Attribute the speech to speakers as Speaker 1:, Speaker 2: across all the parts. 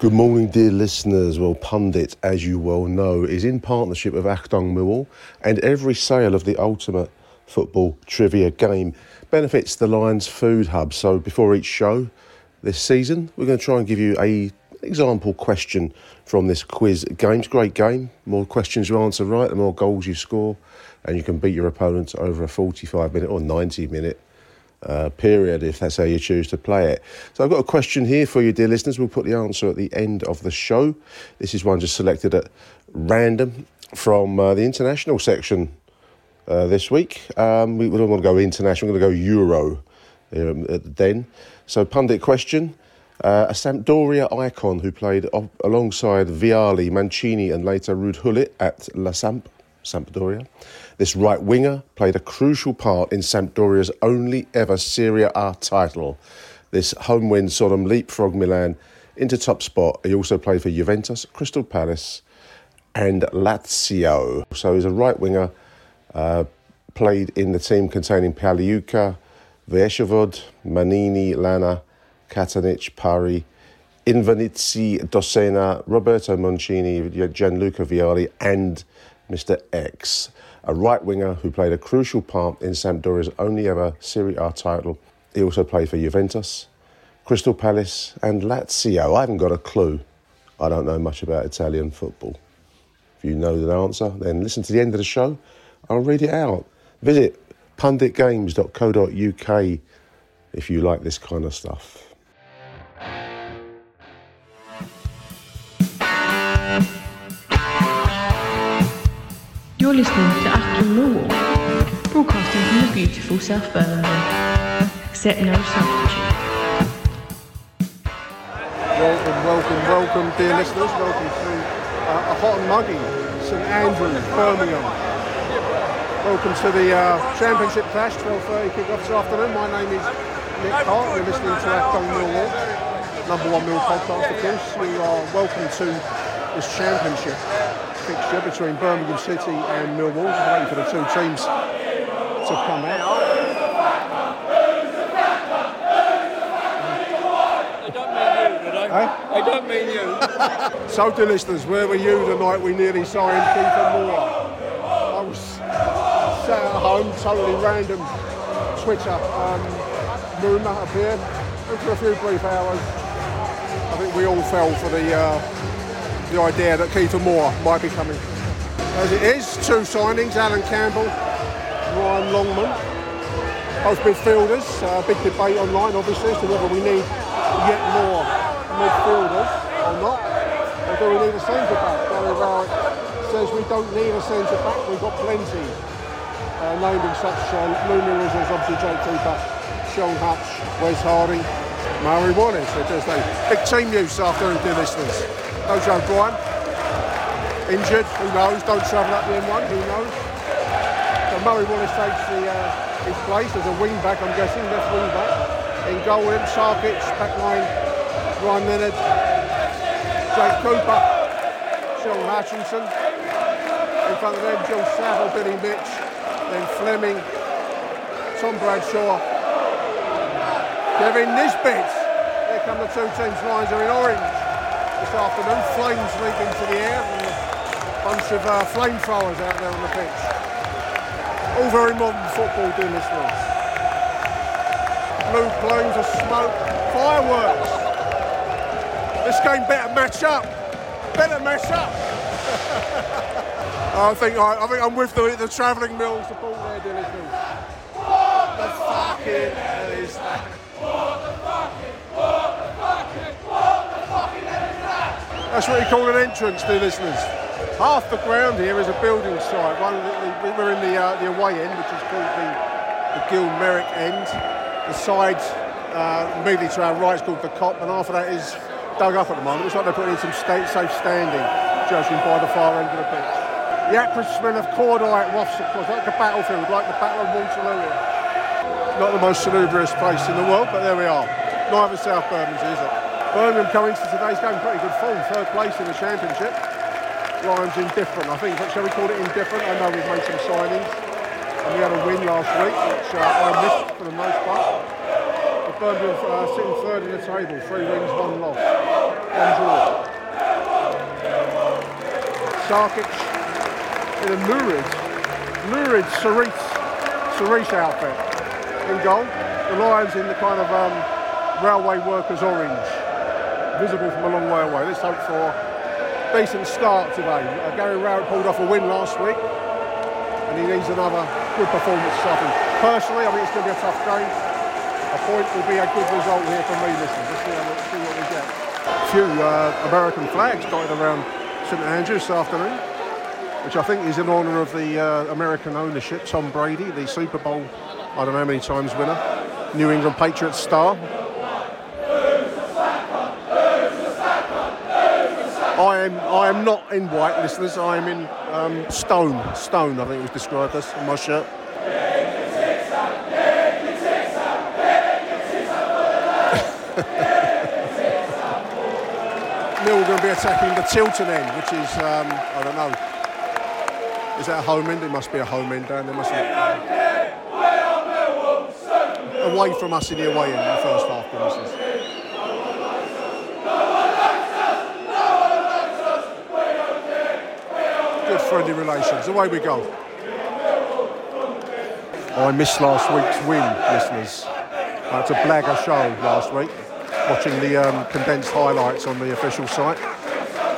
Speaker 1: Good morning, dear listeners. Well, Pundit, as you well know, is in partnership with Achtung Millwall, and every sale of the ultimate football trivia game benefits the Lions Food Hub. So, before each show this season, we're going to try and give you a example question from this quiz game. It's a great game. More questions you answer right, the more goals you score, and you can beat your opponent over a 45 minute or 90 minute uh, period if that's how you choose to play it. So I've got a question here for you, dear listeners. We'll put the answer at the end of the show. This is one just selected at random from uh, the international section uh, this week. Um, we, we don't want to go international, we're going to go Euro um, at the Den. So, pundit question. Uh, a Sampdoria icon who played op- alongside Vialli, Mancini, and later Ruud Gullit at La Samp, Sampdoria. This right winger played a crucial part in Sampdoria's only ever Serie A title. This home win saw them leapfrog Milan into top spot. He also played for Juventus, Crystal Palace, and Lazio. So he's a right winger. Uh, played in the team containing Pagliuca, Vierchowod, Mannini, Lanna, Katanec, Pari, Invernizzi, Dossena, Roberto Mancini, Gianluca Vialli, and Mr. X, a right winger who played a crucial part in Sampdoria's only ever Serie A title. He also played for Juventus, Crystal Palace, and Lazio. I haven't got a clue. I don't know much about Italian football. If you know the answer, then listen to the end of the show. I'll read it out. Visit punditgames.co.uk if you like this kind of stuff.
Speaker 2: Listening to Achtung Millwall, broadcasting from the beautiful South Birmingham. Accept no substitute.
Speaker 3: Welcome, welcome, welcome, dear listeners. Welcome to uh, a hot and muggy St Andrews, Birmingham. Welcome to the uh, Championship Clash, 12.30 kick-off this afternoon. My name is Nick Hart. You're listening to Achtung Millwall, number one Mill podcast, of course. You are welcome to this Championship fixture between Birmingham City and Millwall. Just waiting for the two teams to come out.
Speaker 4: I don't mean you.
Speaker 3: So, dear listeners, where were you the night we nearly signed Kieffer Moore? I was sat at home, totally random Twitter um, rumour appeared, and for a few brief hours, I think we all fell for the uh, the idea that Kieffer Moore might be coming. As it is, two signings: Allan Campbell, Ryan Longman, both midfielders. Uh, big debate online, obviously, as to whether we need yet more midfielders or not. Or do we need a centre back? Gary Rowett says we don't need a centre back, we've got plenty. Uh, naming such uh, luminaries as obviously Jake Cooper, Shaun Hutch, Wes Harding, Murray Wallace. So just a big team news this afternoon, dear listeners. No Joe Bryan, injured, who knows? Don't travel up the M1, who knows? So Murray Wallace takes the, uh, his place as a wing back, I'm guessing, left wing back. In goal with him, Sarkic, back line, Ryan Leonard, Jake Cooper, Shaun Hutchinson. In front of them, Jill Saville, Billy Mitch, then Flemming, Tom Bradshaw, Kevin Nisbet. Here come the two teams' lines are in orange this afternoon. Flames leaping into the air and a bunch of uh, flamethrowers out there on the pitch. All very modern football, dear listeners. Blue plumes of smoke, fireworks. This game better match up. Better match up. I think I, I think I'm with the, the travelling mill support there. What the fucking hell is that? That's what you call an entrance, dear listeners. Half the ground here is a building site. One, we're in the, uh, the away end, which is called the, the Gil Merrick end. The side uh, immediately to our right is called the Kop, and half of that is dug up at the moment. Looks like they're putting in some state safe standing, judging by the far end of the pitch. The acrid smell of cordite wafts across, like a battlefield, like the Battle of Waterloo. Not the most salubrious place in the world, but there we are. Neither South Bermondsey, is it? Birmingham coming into today's game pretty good form, third place in the championship. Lions indifferent, I think. Shall we call it indifferent? I know we've made some signings. And we had a win last week, which uh, I missed for the most part. But Birmingham uh, sitting third in the table, three wins, one loss, one draw. Sarkic in a lurid, lurid Cerise, Cerise outfit in goal. The Lions in the kind of um, railway workers orange, visible from a long way away. Let's hope for a decent start today. Uh, Gary Rowett pulled off a win last week, and he needs another good performance afternoon. Personally, I think it's going to be a tough game. A point will be a good result here for me, listen. Let's see, see what we get. A few uh, American flags dotted around St Andrews this afternoon which I think is in honour of the uh, American ownership, Tom Brady, the Super Bowl, I don't know how many times winner, New England Patriots star. I am, I am not in white, listeners. I am in um, stone. Stone, I think it was described as on my shirt. Mill going to be attacking the Tilton end, which is, um, I don't know, is that a home end? It must be a home end down there, must it? Away from us in the away end in the first half, for Good friendly relations. Away we go. I missed last week's win, listeners. Blag a show last week, watching the um, condensed highlights on the official site.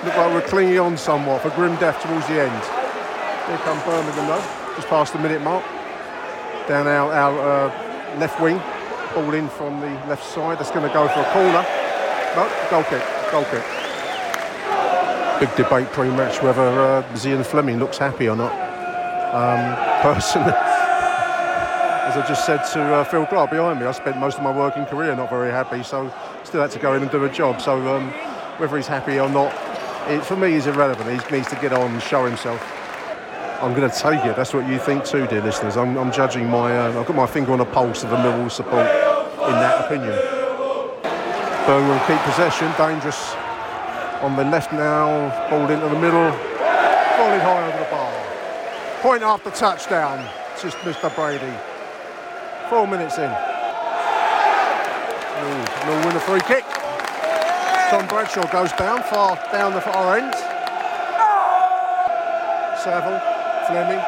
Speaker 3: Looked like we're clinging on somewhat for grim death towards the end. Here come Birmingham though, just past the minute mark. Down our, our uh, left wing, ball in from the left side. That's going to go for a corner. No, goal kick, goal kick. Big debate pre-match whether uh, Zian Flemming looks happy or not. Um, personally, as I just said to uh, Phil Clark behind me, I spent most of my working career not very happy, so still had to go in and do a job. So um, whether he's happy or not, it, for me, is irrelevant. He needs to get on and show himself. I'm going to take it. That's what you think too, dear listeners. I'm, I'm judging my. Uh, I've got my finger on the pulse of the Millwall support in that opinion. Birmingham keep possession. Dangerous on the left now. Ball into the middle. Volleyed high over the bar. Point after touchdown. It's just Mr. Brady. Four minutes in. Ooh, Mill win a free kick. Tom Bradshaw goes down far down the far end. Saville. Flemming.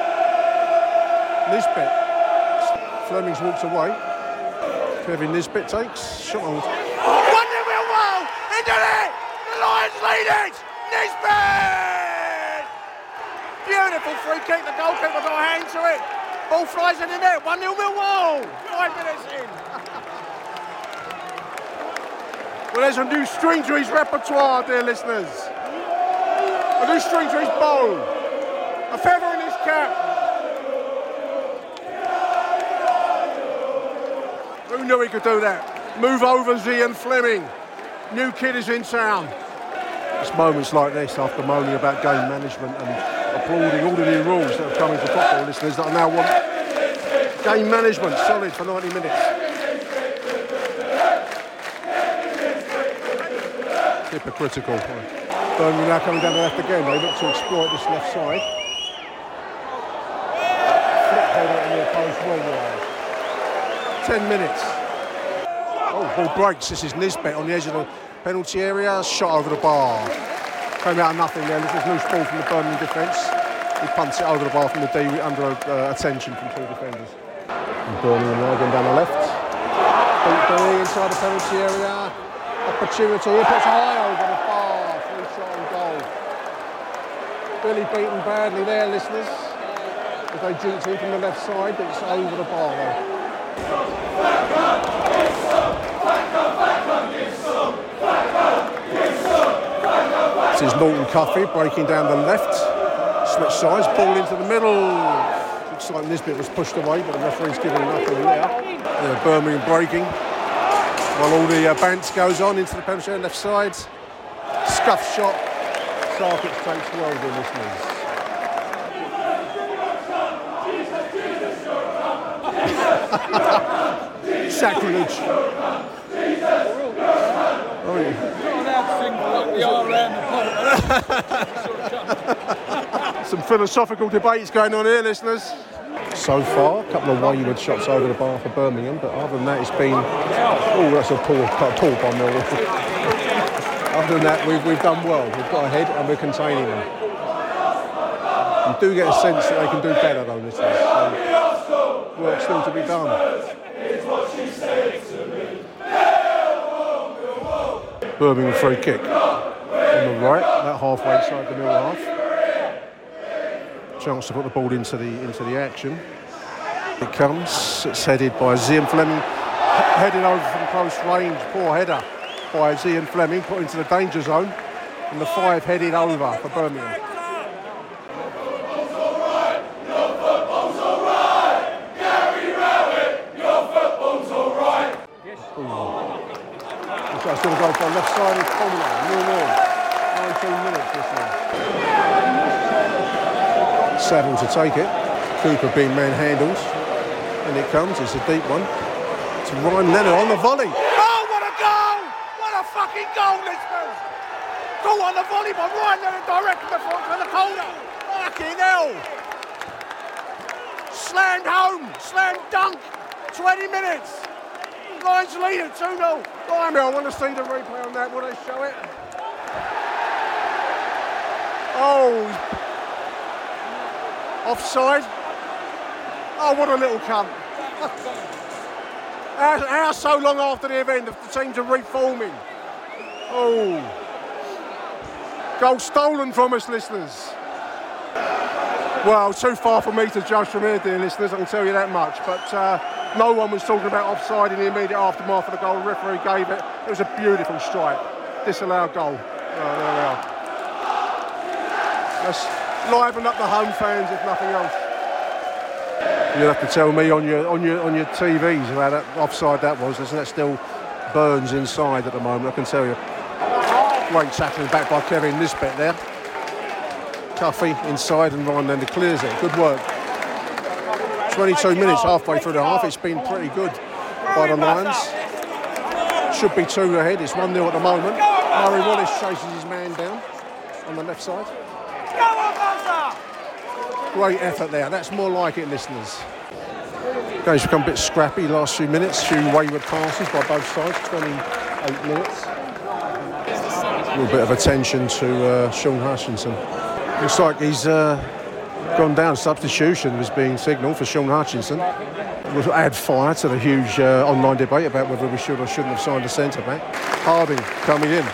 Speaker 3: Nisbet. Flemming's walks away. Kevin Nisbet takes. Shot on. 1 0 Millwall! He did it! The Lions lead it! Nisbet! Beautiful free kick. The goalkeeper got a hand to it. Ball flies in the net. 1 0 Millwall! Five minutes in. well, there's a new string to his repertoire, dear listeners. A new string to his bow. A feather in his cap. Who knew he could do that? Move over Zian Flemming. New kid is in town. It's moments like this, after moaning about game management and applauding all the new rules that have come into football, listeners, that I now want game management solid for 90 minutes. Hypocritical. Birmingham now coming down the left again. They look to exploit this left side. Ten minutes. Oh, ball breaks. This is Nisbet on the edge of the penalty area. Shot over the bar. Came out of nothing there. This is loose ball from the Birmingham defence. He punts it over the bar from the D under uh, attention from two defenders. And Birmingham now going down the left. Beat Billy inside the penalty area. Opportunity. He puts high over the bar. Free shot and goal. Billy beaten badly there, listeners. As they jinked in from the left side, it's over the bar though. This is Norton Cuffy breaking down the left. Switch sides, ball into the middle. Looks like Nisbet was pushed away, but the referee's giving nothing there. Yeah, Birmingham breaking. While all the uh, goes on into the penalty left side. Scuff shot. Sarkic takes well good listeners. Sacrilege. Some philosophical debates going on here, listeners. So far, a couple of wayward shots over the bar for Birmingham, but other than that, it's been. Oh, that's a poor, poor Millwall. Other than that, we've, we've done well. We've got ahead and we're containing them. You do get a sense that they can do better, though, listeners. So, work still to be done. Birmingham free kick on the right, that halfway side the middle half. Chance to put the ball into the into the action. It comes. It's headed by Zian Flemming, he- headed over from close range. Poor header by Zian Flemming, put into the danger zone, and the five headed over for Birmingham. This guy's going to go for a left-sided corner. Nil nil. 19 minutes this one. Saville to take it. Cooper being manhandled. And it comes. It's a deep one. To Ryan Leonard on the volley.
Speaker 4: Oh, what a goal! What a fucking goal, listeners! Goal on the volley by Ryan Leonard direct from the front the corner. Fucking hell! Slammed home, slam dunk. 20 minutes. Lions leading 2 0.
Speaker 3: Blimey, I want to see the replay on that. Will they show it? Oh. Offside. Oh, what a little cunt. how, so long after the event the teams are reforming? Oh. Goal stolen from us, listeners. Well, too far for me to judge from here, dear listeners, I can tell you that much. But uh, no one was talking about offside in the immediate aftermath of the goal. The referee gave it. It was a beautiful strike. Disallowed goal. Oh, there we are. Let's liven up the home fans, if nothing else. You'll have to tell me on your on your on your TVs how that offside that was. Isn't that still burns inside at the moment? I can tell you. Great tackling back by Kevin. Nisbet there. Cuffy inside and Ryan Leonard clears it. Good work. 22 minutes halfway through the half. It's been pretty good by the Lions. Should be two ahead. It's 1 0 at the moment. Murray Wallace chases his man down on the left side. Great effort there. That's more like it, listeners. Game's become a bit scrappy last few minutes. Few wayward passes by both sides. 28 minutes. A little bit of attention to uh, Shaun Hutchinson. Looks like he's uh, gone down. Substitution was being signalled for Shaun Hutchinson. Will add fire to the huge uh, online debate about whether we should or shouldn't have signed a centre back. Harding coming in.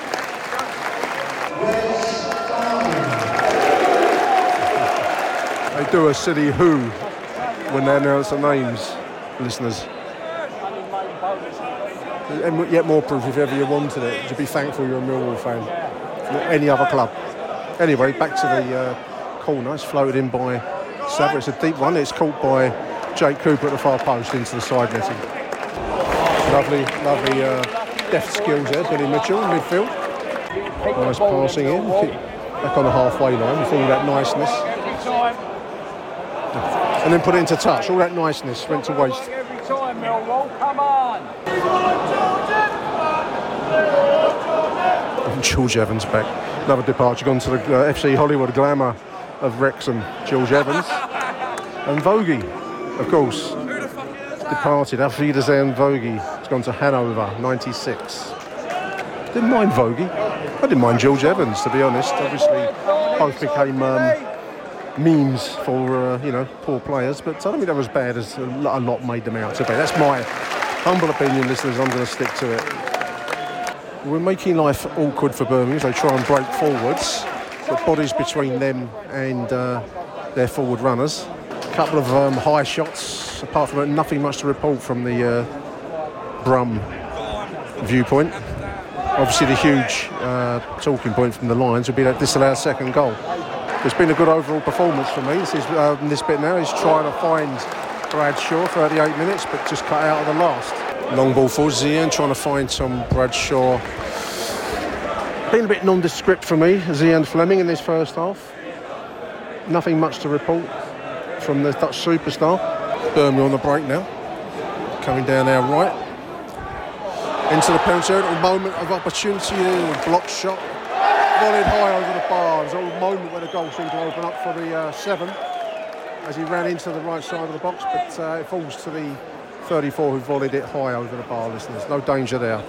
Speaker 3: They do a silly who when they announce the names, listeners. And yet more proof, if ever you wanted it, to be thankful you're a Millwall fan, any other club. Anyway, back to the uh, corner. It's floated in by Saville. It's a deep one. It's caught by Jake Cooper at the far post into the side netting. Lovely, lovely uh, deft skills there. Billy Mitchell in midfield. Nice passing in. Back on the halfway line with all that niceness. And then put it into touch. All that niceness went to waste.
Speaker 4: Time, come on!
Speaker 3: George Evans back. Another departure gone to the uh, FC Hollywood glamour of Wrexham. George Evans. And Vogie, of course, departed. Auf Wiedersehen Vogie. It's gone to Hanover, 96. Didn't mind Vogie. I didn't mind George Evans, to be honest. Obviously, both became um, memes for uh, you know poor players, but I don't think that was bad as a lot, made them out to be. That's my humble opinion, listeners. I'm going to stick to it. We're making life awkward for Birmingham as they try and break forwards. The bodies between them and uh, their forward runners. A couple of um, high shots. Apart from it, nothing much to report from the uh, Brum viewpoint. Obviously, the huge uh, talking point from the Lions would be that disallowed second goal. It's been a good overall performance for me. This is uh, Nisbet now. He's trying to find Bradshaw, 38 minutes, but just cut out of the last. Long ball for Zian, trying to find some Bradshaw. Been a bit nondescript for me, Zian Flemming in this first half. Nothing much to report from the Dutch superstar. Birmingham on the break now. Coming down our right. Into the penalty area, moment of opportunity, a block shot. Volleyed high over the bar. There's a moment where the goal seemed to open up for the uh, seven as he ran into the right side of the box, but uh, it falls to the 34 who volleyed it high over the bar, listeners. No danger there.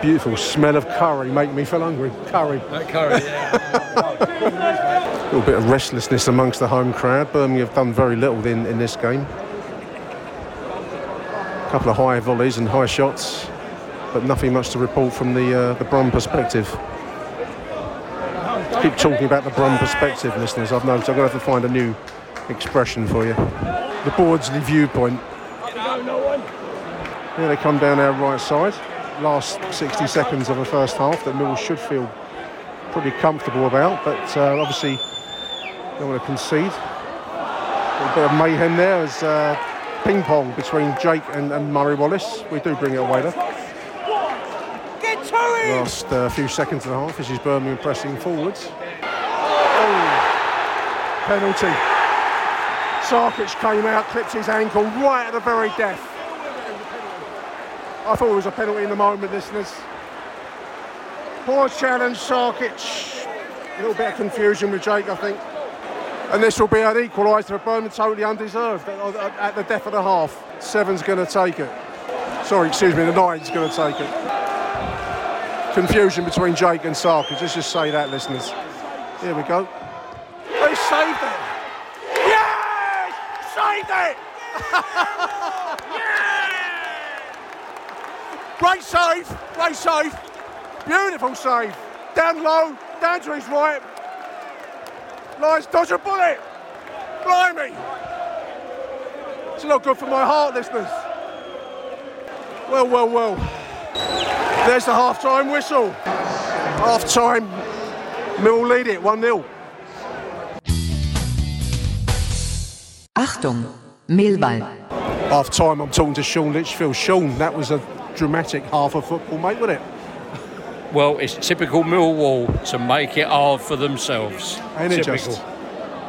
Speaker 3: Beautiful smell of curry, make me feel hungry. Curry.
Speaker 5: curry, yeah.
Speaker 3: A little bit of restlessness amongst the home crowd. Birmingham have done very little in, in this game. A couple of high volleys and high shots, but nothing much to report from the uh, the Brum perspective. Keep talking about the Brum perspective, listeners. I've noticed I'm going to have to find a new expression for you. The Bordesley viewpoint. Here they come down our right side. Last 60 seconds of the first half that Mill should feel pretty comfortable about, but uh, obviously don't want to concede. A bit of mayhem there as uh, ping pong between Jake and, and Murray Wallace. We do bring it away though.
Speaker 4: Get to him!
Speaker 3: Last uh, few seconds and a half. This is Birmingham pressing forwards. Oh, penalty. Sarkic came out, clipped his ankle right at the very death. I thought it was a penalty in the moment, listeners. Poor challenge, Sarkic. A little bit of confusion with Jake, I think. And this will be an equaliser for Birmingham, totally undeserved at, the death of the half. Seven's going to take it. Sorry, excuse me, the nine's going to take it. Confusion between Jake and Sarkic. Let's just say that, listeners. Here we go. They saved it.
Speaker 4: Yes! Saved it! Great save, great save.
Speaker 3: Beautiful save. Down low, down to his right. Lions dodge a bullet. Blimey. It's not good for my heart, listeners. Well, well, well. There's the half-time whistle. Half-time. Mill lead it 1-0.
Speaker 6: Achtung, Millwall.
Speaker 3: Half time, I'm talking to Sean Litchfield. Sean, that was a dramatic half of football, mate, wasn't it?
Speaker 5: Well, it's typical Millwall to make it hard for themselves.
Speaker 3: Ain't it
Speaker 5: typical.
Speaker 3: just?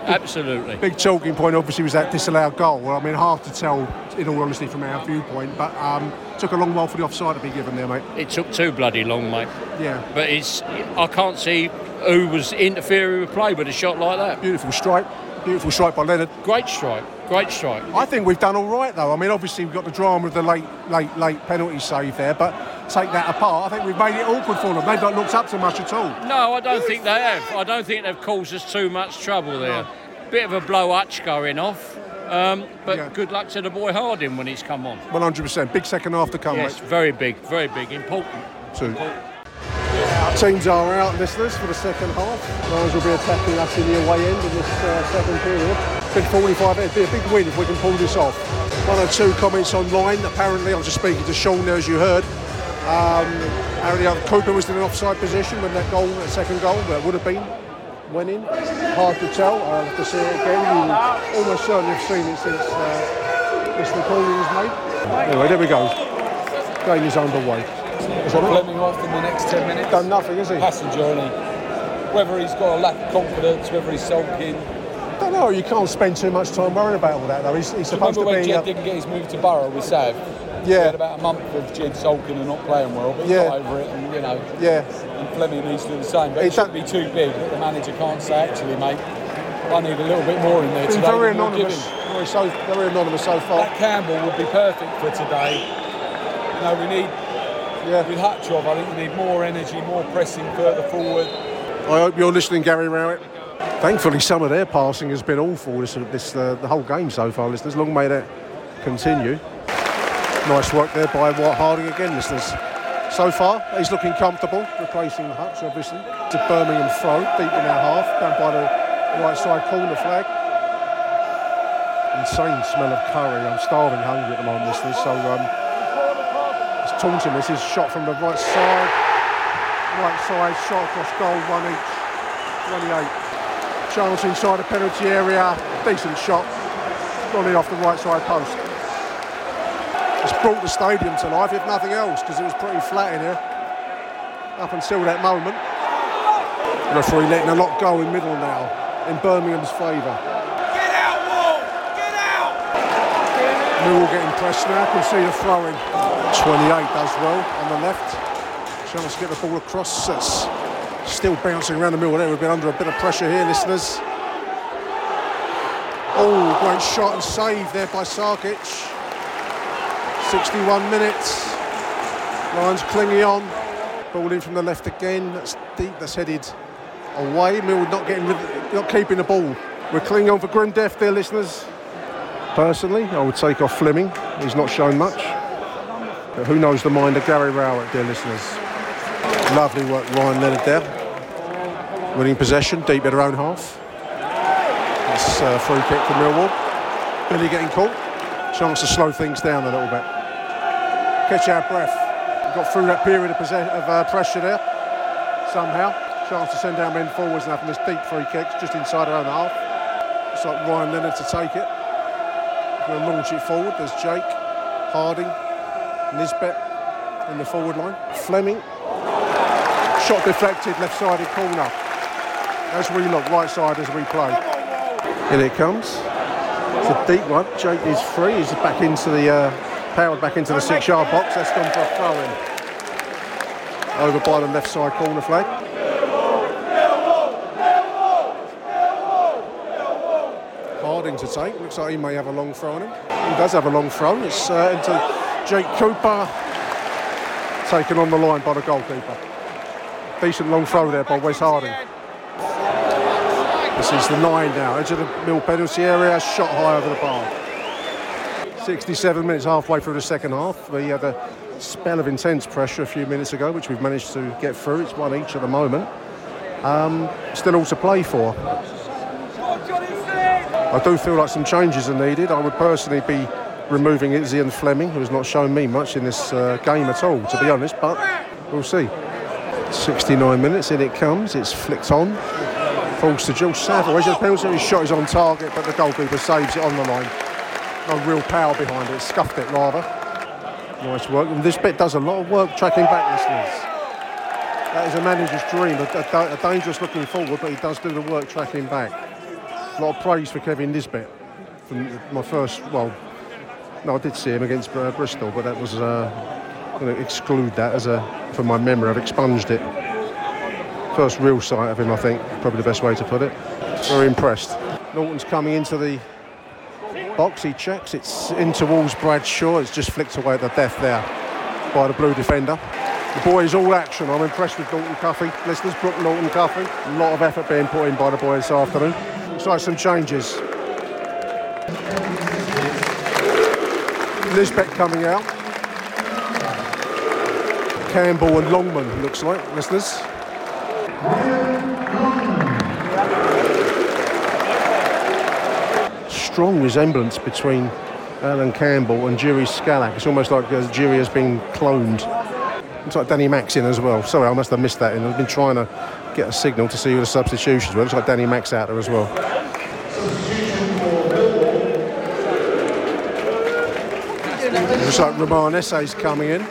Speaker 5: Absolutely.
Speaker 3: Big talking point, obviously, was that disallowed goal. Well, I mean, hard to tell, in all honesty, from our viewpoint, but um, took a long while for the offside to be given there, mate.
Speaker 5: It took too bloody long, mate.
Speaker 3: Yeah.
Speaker 5: But it's I can't see who was interfering with play with a shot like that.
Speaker 3: Beautiful strike. Beautiful strike by Leonard.
Speaker 5: Great strike. Great strike.
Speaker 3: I think we've done all right, though. I mean, obviously, we've got the drama of the late, late, late penalty save there, but take that apart, I think we've made it awkward for them. They've not looked up to much at all.
Speaker 5: No, I don't think they have. I don't think they've caused us too much trouble there. Bit of a blow hutch going off. Um, but
Speaker 3: Yeah.
Speaker 5: good luck to the boy Harding when he's come on.
Speaker 3: 100%. Big second half to come,
Speaker 5: Yes,
Speaker 3: mate.
Speaker 5: very big, very big, important.
Speaker 3: Two. Teams are out, listeners, for the second half. Lions will be attacking us in the away end in this uh, second period. Big 45, it'd be a big win if we can pull this off. One or two comments online. Apparently, I was just speaking to Sean there, as you heard. Um, apparently, Cooper was in an offside position when that goal, that second goal, that would have been, went in. Hard to tell. I'll have to see it again. You almost certainly have seen it since uh, this recording was made. Anyway, there we go. Game is underway. Is that right?
Speaker 7: Flemming off in the next 10 minutes.
Speaker 3: Done nothing, is he?
Speaker 7: Passenger, whether he's got a lack of confidence, whether he's sulking.
Speaker 3: Don't know. You can't spend too much time worrying about all that, though. He's, he's supposed
Speaker 7: Remember
Speaker 3: to
Speaker 7: when
Speaker 3: be.
Speaker 7: Jed
Speaker 3: uh,
Speaker 7: didn't get his move to Borough with Sav? We
Speaker 3: Yeah.
Speaker 7: had about a month of Jed sulking and not playing well, but
Speaker 3: Yeah.
Speaker 7: got over it, and you know.
Speaker 3: Yeah.
Speaker 7: And Flemming needs to do the same, but
Speaker 3: He
Speaker 7: it shouldn't be too big that the manager can't say, actually, mate, I need a little bit more in there
Speaker 3: been
Speaker 7: today.
Speaker 3: very anonymous. Very, so, very anonymous so far.
Speaker 7: That Campbell would be perfect for today. You know, we need. Yeah. With Hutchov, I think we need more energy, more pressing further forward.
Speaker 3: I hope you're listening, Gary Rowett. Thankfully, some of their passing has been awful this, this uh, the whole game so far, listeners. Long may that continue. Nice work there by White Harding again, listeners. So far, he's looking comfortable, replacing the Hutch, obviously. To Birmingham throw, deep in our half, down by the right side corner flag. Insane smell of curry. I'm starving hungry at the moment, listeners. So um, it's taunting. This is shot from the right side. Right side, shot across goal, one each. 28. Chance inside the penalty area. Decent shot. Gone in off the right side post. It's brought the stadium to life, if nothing else, because it was pretty flat in here up until that moment. The referee letting a lot go in middle now in Birmingham's favour.
Speaker 4: Get out, Wall! Get out!
Speaker 3: Millwall getting pressed now, can see the throwing. 28 does well on the left. Chance to get the ball across. That's still bouncing around the middle there. We've been under a bit of pressure here, listeners. Oh, great shot and save there by Sarkic. 61 minutes. Lions clinging on. Ball in from the left again. That's deep. That's headed away. Mill not getting, rid- not keeping the ball. We're clinging on for grim death there, listeners. Personally, I would take off Flemming. He's not shown much. But who knows the mind of Gary Rowett, dear listeners. Lovely work, Ryan Leonard there. Winning possession, deep in their own half. It's a free kick for Millwall. Billy getting caught. Chance to slow things down a little bit. Catch our breath. Got through that period of, possess- of uh, pressure there somehow. Chance to send our men forwards and having this deep free kicks just inside our own half. It's like Ryan Leonard to take it. We'll launch it forward. There's Jake, Harding, Nisbet in the forward line. Flemming. Shot deflected, left-sided corner. As we look, right side as we play. Here it comes. It's a deep one. Jake is free. He's back into the uh, powered back into the six-yard box. That's gone for a throw-in. Over by the left side corner flag. Harding to take. Looks like he may have a long throw on him. He does have a long throw. It's uh, into Jake Cooper. Taken on the line by the goalkeeper. Decent long throw there by Wes Harding. This is the nine now. Edge of the middle penalty area. Shot high over the bar. 67 minutes halfway through the second half. We had a spell of intense pressure a few minutes ago, which we've managed to get through. It's one each at the moment. Um, still all to play for. I do feel like some changes are needed. I would personally be removing Izzy and Flemming, who has not shown me much in this uh, game at all, to be honest, but we'll see. 69 minutes, in it comes, it's flicked on. Falls to Jill Saville. The penalty, his shot is on target, but the goalkeeper saves it on the line. No real power behind it, scuffed it rather. Nice work. And Nisbet does a lot of work tracking back, listeners. That is a manager's dream, a, a, a dangerous looking forward, but he does do the work tracking back. A lot of praise for Kevin Nisbet from my first, well, no, I did see him against uh, Bristol, but that was, uh, I'm going to exclude that as a, from my memory. I've expunged it. First real sight of him, I think, probably the best way to put it. Very impressed. Norton's coming into the box, he checks, it's in towards Bradshaw, it's just flicked away at the death there by the blue defender. The boy is all action, I'm impressed with Dalton Cuffy. Listeners, Brooke Norton Cuffy. A lot of effort being put in by the boy this afternoon. Looks like some changes. Nisbet coming out. Campbell and Longman, looks like, listeners. Strong resemblance between Allan Campbell and Jiri Skalak. It's almost like uh, Jiri has been cloned. Looks like Danny Mac's in as well. Sorry, I must have missed that. And I've been trying to get a signal to see who the substitutions were. Looks like Danny Mac's out there as well. Looks like Romain Esse's coming in.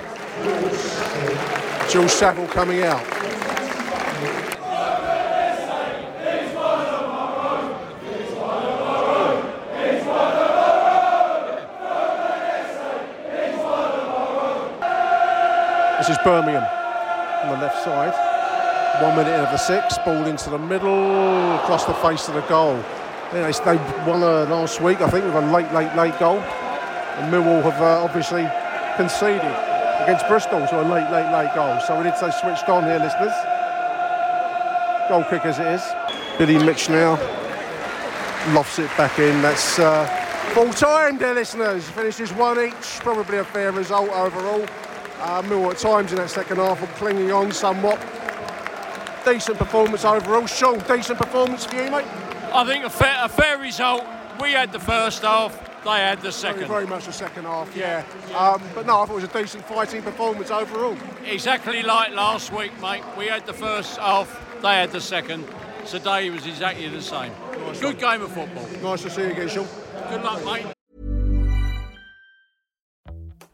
Speaker 3: Jules Saville coming out. Is Birmingham on the left side. One minute of the six, ball into the middle, across the face of the goal. Yeah, they won uh, last week, I think, with a late, late, late goal. And Millwall have uh, obviously conceded against Bristol to a late, late, late goal. So we need to switched on here, listeners. Goal kick as it is. Billy Mitch now lofts it back in. That's uh, full time, dear listeners. Finishes one each, probably a fair result overall. Uh, Mill at times in that second half of clinging on somewhat. Decent performance overall. Sean, decent performance for you, mate?
Speaker 5: I think a fair, a fair result. We had the first half, they had the second.
Speaker 3: Very, very much the second half, yeah. Um, but no, I thought it was a decent fighting performance overall.
Speaker 5: Exactly like last week, mate. We had the first half, they had the second. Today was exactly the same.
Speaker 3: Nice
Speaker 5: Good game of football.
Speaker 3: Nice to see you again, Sean.
Speaker 5: Good luck, mate.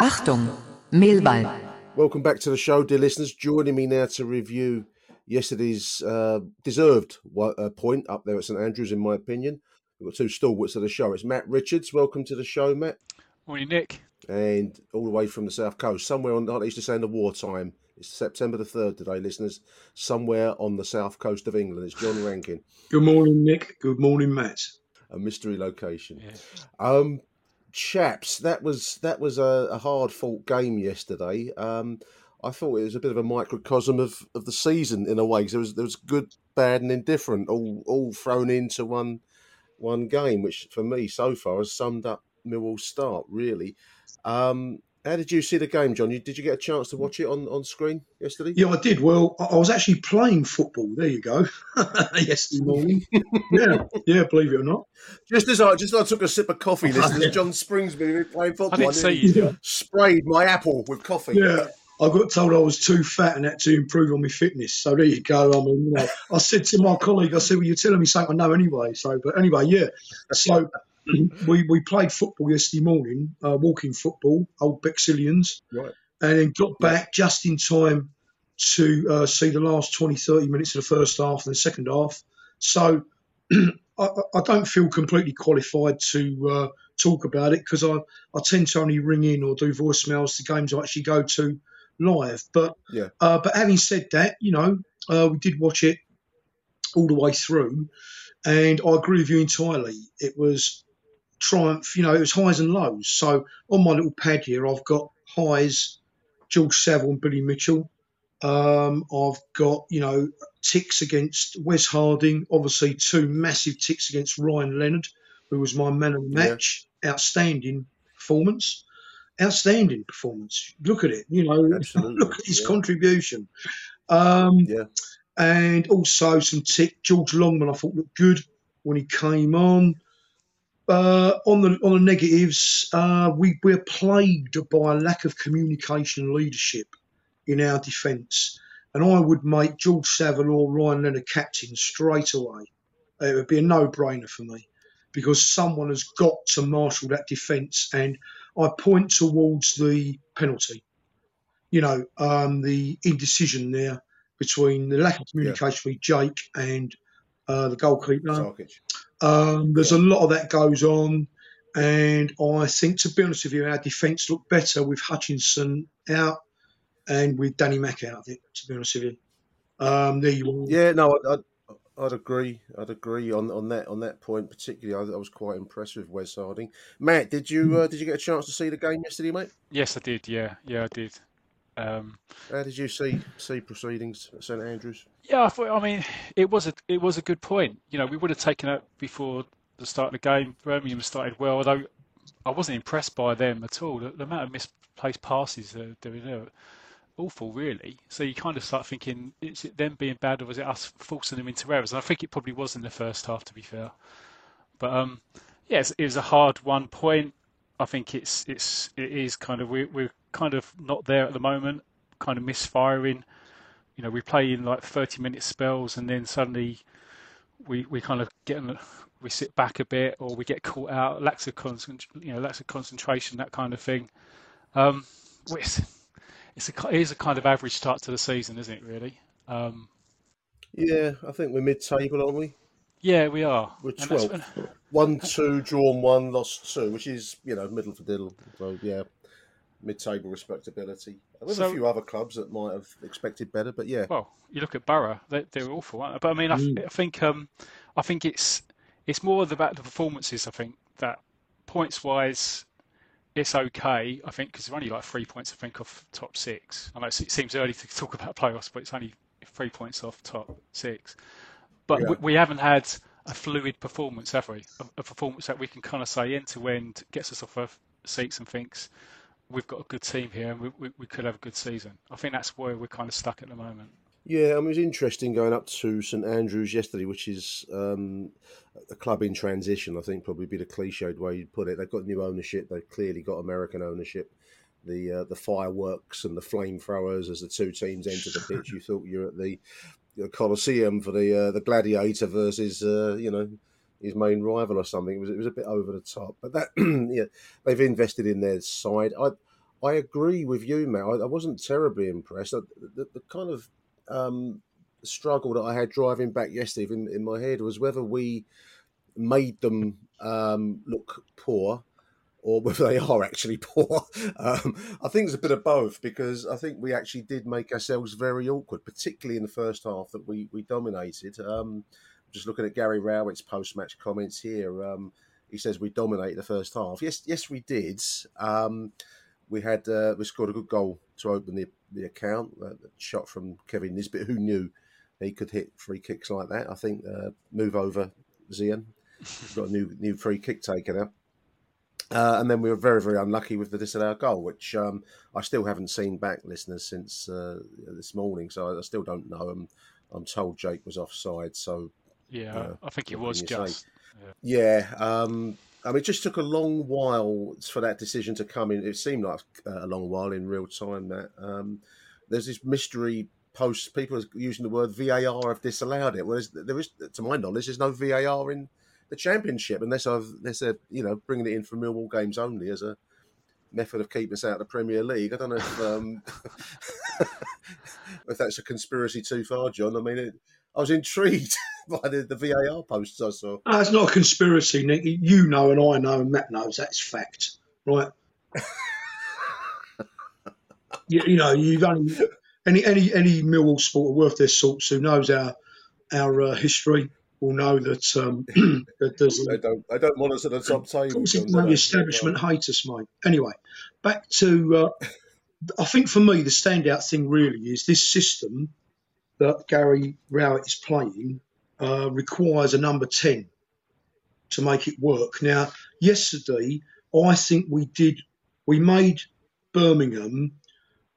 Speaker 8: Achtung, Mehlball.
Speaker 1: Welcome back to the show, dear listeners. Joining me now to review yesterday's uh, deserved uh, point up there at St Andrews, in my opinion. We've got two stalwarts of the show. It's Matt Richards. Welcome to the show, Matt.
Speaker 7: Morning, Nick.
Speaker 1: And all the way from the south coast, somewhere on, like they used to say in the wartime, it's September the 3rd today, listeners, somewhere on the south coast of England. It's John Rankin,
Speaker 9: Good morning, Nick. Good morning, Matt.
Speaker 1: A mystery location. Um, chaps, that was that was a, a hard fought game yesterday. Um, I thought it was a bit of a microcosm of, of the season in a way. there was there was good, bad, and indifferent all all thrown into one one game, which for me so far has summed up Millwall's start really. Um, how did you see the game, John? You, did you get a chance to watch it on, on screen yesterday?
Speaker 9: Yeah, I did. Well, I I was actually playing football. There you go. Yesterday morning. yeah, yeah. Believe it or not.
Speaker 1: Just as I just as I took a sip of coffee, listeners, John Springsby playing football.
Speaker 7: I didn't see you,
Speaker 1: sprayed my apple with coffee.
Speaker 9: Yeah. I got told I was too fat and had to improve on my fitness. So there you go. I mean, you know, I said to my colleague, I said, "Well, you're telling me something I know anyway." So, but anyway, yeah. So we we played football yesterday morning, uh, walking football, old Bexillians.
Speaker 1: Right.
Speaker 9: and then got back just in time to uh, see the last 20, 30 minutes of the first half and the second half. So I, I don't feel completely qualified to uh, talk about it because I, I tend to only ring in or do voicemails to games I actually go to live. But
Speaker 1: Yeah.
Speaker 9: uh, but having said that, you know, uh, we did watch it all the way through, and I agree with you entirely. It was triumph. You know, it was highs and lows. So on my little pad here, I've got highs, George Saville and Billy Mitchell. Um, I've got you know ticks against Wes Harding. Obviously, two massive ticks against Ryan Leonard, who was my man of the match. Outstanding performance. Outstanding performance. Look at it. You know,
Speaker 1: Absolutely,
Speaker 9: look at his
Speaker 1: yeah.
Speaker 9: contribution. Um,
Speaker 1: Yeah.
Speaker 9: and also some tick. George Longman, I thought looked good when he came on. Uh, on the on the negatives, uh, we we're plagued by a lack of communication and leadership in our defence, and I would make George Saville or Ryan Leonard captain straight away. It would be a no-brainer for me because someone has got to marshal that defence, and I point towards the penalty. You know, um, the indecision there between the lack of communication with Jake and uh, the goalkeeper.
Speaker 1: Sarkic.
Speaker 9: Um, there's a lot of that goes on, and I think, to be honest with you, our defence looked better with Hutchinson out and with Danny Mack out of it. To be honest with you, um, there you are.
Speaker 1: Yeah, no, I, I, I'd agree. I'd agree on, on that on that point particularly. I, I was quite impressed with Wes Harding. Matt, did you uh, did you get a chance to see the game yesterday, mate?
Speaker 10: Yes, I did. Yeah, yeah, I did. Um,
Speaker 1: How did you see see proceedings at St Andrews?
Speaker 10: Yeah, I thought. I mean, it was a it was a good point. You know, we would have taken it before the start of the game. Birmingham started well, although I wasn't impressed by them at all. The, the amount of misplaced passes they're doing are awful, really. So you kind of start thinking, is it them being bad or was it us forcing them into errors? And I think it probably was in the first half, to be fair. But um, yes, it was a hard one point. I think it's it's it is kind of we're, we're kind of not there at the moment, kind of misfiring. You know, we play in like 30 minute spells and then suddenly we, we kind of get in, we sit back a bit or we get caught out, lacks of concent, you know, lacks of concentration, that kind of thing. Um, it's, it's a, it is a kind of average start to the season, isn't it? Really? Um,
Speaker 1: yeah, I think we're mid-table, aren't we?
Speaker 10: Yeah, we are.
Speaker 1: We're twelfth. One, two, drawn one, lost two, which is you know middle for diddle. So yeah, mid-table respectability. There's
Speaker 10: So-
Speaker 1: a few other clubs that might have expected better, but yeah.
Speaker 10: Well, you look at Borough; they, they're awful, aren't they? But I mean, I, I think um, I think it's it's more about the performances. I think that points wise, it's okay. I think because they're only like three points. I think off top six. I know it seems early to talk about playoffs, but it's only three points off top six. But
Speaker 1: Yeah.
Speaker 10: we, we haven't had a fluid performance, have we? A, a performance that we can kind of say end to end gets us off our seats and thinks we've got a good team here and we, we, we could have a good season. I think that's where we're kind of stuck at the moment.
Speaker 1: Yeah, I mean, it was interesting going up to St Andrews yesterday, which is um, a club in transition. I think probably be the cliched way you'd put it. They've got new ownership. They've clearly got American ownership. The uh, the fireworks and the flamethrowers as the two teams enter the pitch. You thought you're at the, Coliseum for the uh, the gladiator versus uh, you know his main rival or something. It was it was a bit over the top, but that yeah they've invested in their side. I I agree with you, Matt. I, I wasn't terribly impressed. The, the, the kind of um, struggle that I had driving back yesterday in, in my head was whether we made them um, look poor or whether they are actually poor. Um, I think it's a bit of both because I think we actually did make ourselves very awkward, particularly in the first half that we, we dominated. Um, just looking at Gary Rowett's post match comments here, um, he says we dominated the first half. Yes, yes, we did. Um, we had uh, we scored a good goal to open the the account. Uh, shot from Kevin Nisbet, who knew he could hit free kicks like that. I think uh, move over Zian got a new new free kick taken out. Uh, and then we were very, very unlucky with the disallowed goal, which um, I still haven't seen back, listeners, since uh, this morning. So I still don't know. I'm, I'm told Jake was offside. So
Speaker 10: Yeah,
Speaker 1: uh,
Speaker 10: I think it was just.
Speaker 1: Yeah, um, I mean, it just took a long while for that decision to come in. It seemed like uh, a long while in real time. That um, there's this mystery post. People are using the word VAR have disallowed it. Whereas there is, to my knowledge, there's no VAR in the championship unless I've unless they're you know bringing it in for Millwall games only as a method of keeping us out of the Premier League. I don't know if um, if that's a conspiracy too far, John. I mean, it, I was intrigued by the, the VAR posts I saw.
Speaker 9: No, it's not a conspiracy, Nick. You know, and I know, and Matt knows that's fact, right? you, you know, you've only any any any Millwall supporter worth their salts who knows our our uh, history will know that um, that there's
Speaker 1: They don't. They don't want us at the top table.
Speaker 9: Of course, it's
Speaker 1: do
Speaker 9: the establishment hate us, mate. Anyway, back to. Uh, I think for me, the standout thing really is this system that Gary Rowett is playing uh, requires a number 10 to make it work. Now, yesterday, I think we did, we made Birmingham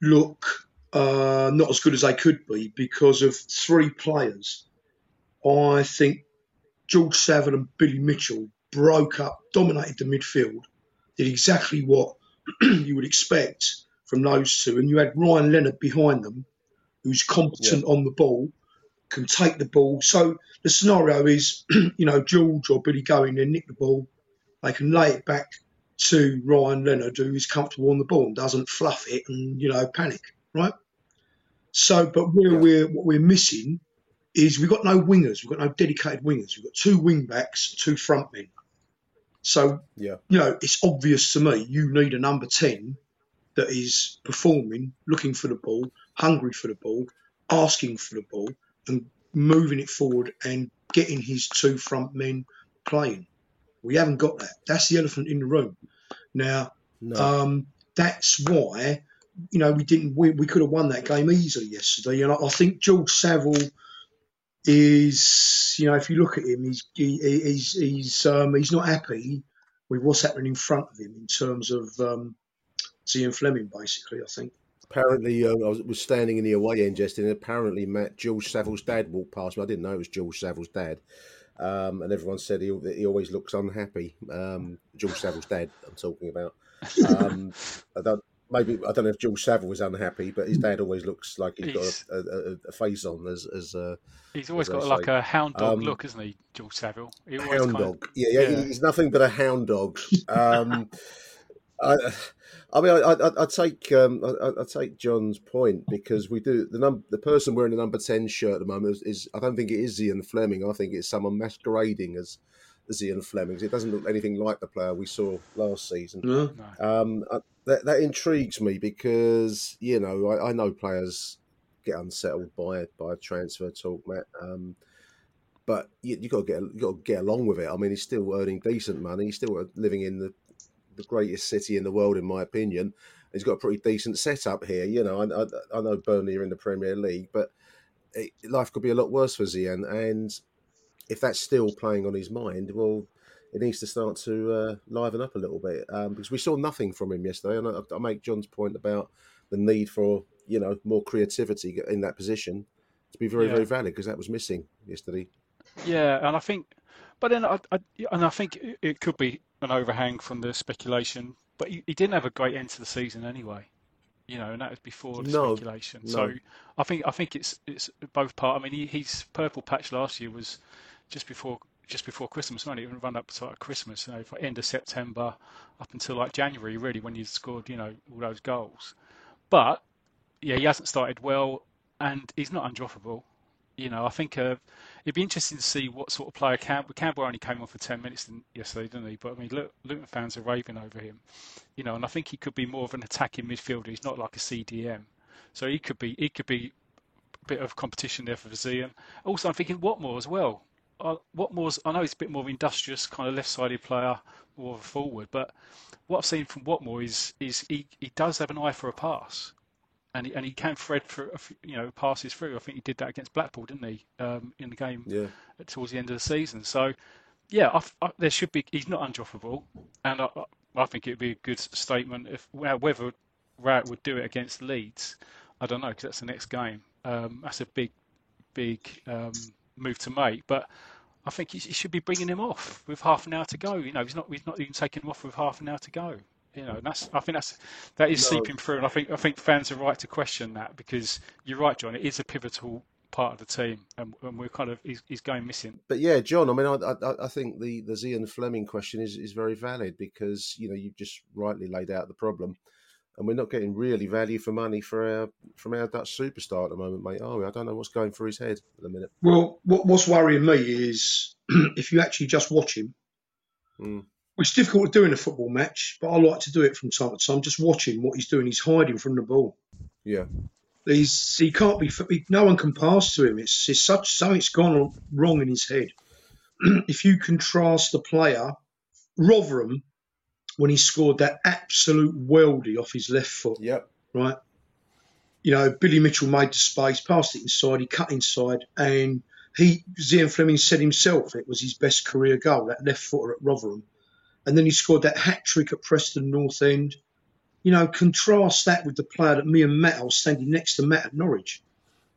Speaker 9: look uh, not as good as they could be because of three players. I think George Saville and Billy Mitchell broke up, dominated the midfield, did exactly what you would expect from those two. And you had Ryan Leonard behind them, who's competent on the ball, can take the ball. So the scenario is, you know, George or Billy go in there, nick the ball, they can lay it back to Ryan Leonard, who is comfortable on the ball and doesn't fluff it and, you know, panic, right? So, but where we're what we're missing is we've got no wingers, we've got no dedicated wingers. We've got two wing backs, two front men. So,
Speaker 1: Yeah.
Speaker 9: you know, it's obvious to me you need a number 10 that is performing, looking for the ball, hungry for the ball, asking for the ball, and moving it forward and getting his two front men playing. We haven't got that. That's the elephant in the room. Now,
Speaker 1: No.
Speaker 9: um, that's why you know we didn't. We, we could have won that game easily yesterday, and I, I think George Saville is. You know, if you look at him, he's he, he's he's um, he's not happy with what's happening in front of him in terms of um, Zian Flemming. Basically, I think.
Speaker 1: Apparently, uh, I was, was standing in the away end just, and apparently, Matt George Saville's dad walked past me. I didn't know it was George Saville's dad, um, and everyone said he he always looks unhappy. Um, George Saville's dad, I'm talking about. Um, I don't. Maybe I don't know if George Saville was unhappy, but his dad always looks like he's
Speaker 10: He's-
Speaker 1: got a, a, a face on as as. Uh,
Speaker 10: He's always
Speaker 1: as
Speaker 10: got like a hound dog
Speaker 1: Um,
Speaker 10: look, isn't he, George Saville? He
Speaker 1: hound
Speaker 10: kind of-
Speaker 1: dog. Yeah, yeah, he's nothing but a hound dog. Um, I, I mean, I, I, I take um, I, I take John's point because we do the num- the person wearing the number ten shirt at the moment is, is I don't think it is Ian Fleming. I think it's someone masquerading as as Ian Fleming. It doesn't look anything like the player we saw last season.
Speaker 9: No.
Speaker 1: Um, I, that that intrigues me because you know I, I know players get unsettled by by transfer talk, Matt. Um, but you, you got to get you got to get along with it. I mean, he's still earning decent money. He's still living in the the greatest city in the world, in my opinion. He's got a pretty decent setup here. You know, I, I, I know Burnley are in the Premier League, but it, life could be a lot worse for Zian. And if that's still playing on his mind, well, it needs to start to uh, liven up a little bit um, because we saw nothing from him yesterday. And I, I make John's point about the need for you know more creativity in that position to be very
Speaker 10: Yeah.
Speaker 1: very valid because that was missing yesterday.
Speaker 10: Yeah, and I think, but then I, I and I think it- it could be an overhang from the speculation. But he, he didn't have a great end to the season anyway, you know, and that was before the
Speaker 1: No,
Speaker 10: speculation. So. I think I think it's it's both part. I mean, he, his purple patch last year was just before just before Christmas, it? It run up to like Christmas, you know, for end of September up until like January, really, when you scored, you know, all those goals. But yeah, he hasn't started well, and he's not undroppable. You know, I think uh, it'd be interesting to see what sort of player Campbell. Campbell only came on for ten minutes yesterday, didn't he? But I mean, Lu- Luton fans are raving over him. You know, and I think he could be more of an attacking midfielder. He's not like a CDM, so he could be he could be a bit of competition there for Zian. Also, I'm thinking Watmore as well. Uh, Watmore's I know he's a bit more of an industrious kind of left-sided player, more of a forward, but what I've seen from Watmore is is he, he does have an eye for a pass and he, and he can thread for a few, you know passes through. I think he did that against Blackpool, didn't he? Um, in the game
Speaker 1: Yeah.
Speaker 10: towards the end of the season. So yeah, I, I, there should be. He's not undroppable, and I, I- think it would be a good statement if well, whether Rowett would do it against Leeds. I don't know because that's the next game. Um, that's a big, big um, move to make, but. I think he, he should be bringing him off with half an hour to go. You know, he's not. He's not even taking him off with half an hour to go. You know, and that's. I think that's that is
Speaker 1: No.
Speaker 10: seeping through, and I think I think fans are right to question that because you're right, John. It is a pivotal part of the team, and, and we're kind of he's, he's going missing.
Speaker 1: But yeah, John. I mean, I I, I think the the Zian Flemming question is is very valid because you know you've just rightly laid out the problem, and we're not getting really value for money for our from our Dutch superstar at the moment, mate. Are we? I don't know what's going through his head at the minute.
Speaker 9: Well, what, what's worrying me is if you actually just watch him.
Speaker 1: Mm.
Speaker 9: It's difficult to do in a football match, but I like to do it from time to time. Just watching what he's doing. He's hiding from the ball.
Speaker 1: Yeah.
Speaker 9: He's he can't be. No one can pass to him. It's, it's such something's gone wrong in his head. if you contrast the player, Rotherham, when he scored that absolute weldy off his left foot.
Speaker 1: Yep.
Speaker 9: Right. You know, Billy Mitchell made the space, passed it inside, he cut inside, and he Zian Flemming said himself it was his best career goal, that left footer at Rotherham. And then he scored that hat trick at Preston North End. You know, contrast that with the player that me and Matt, I was standing next to Matt at Norwich,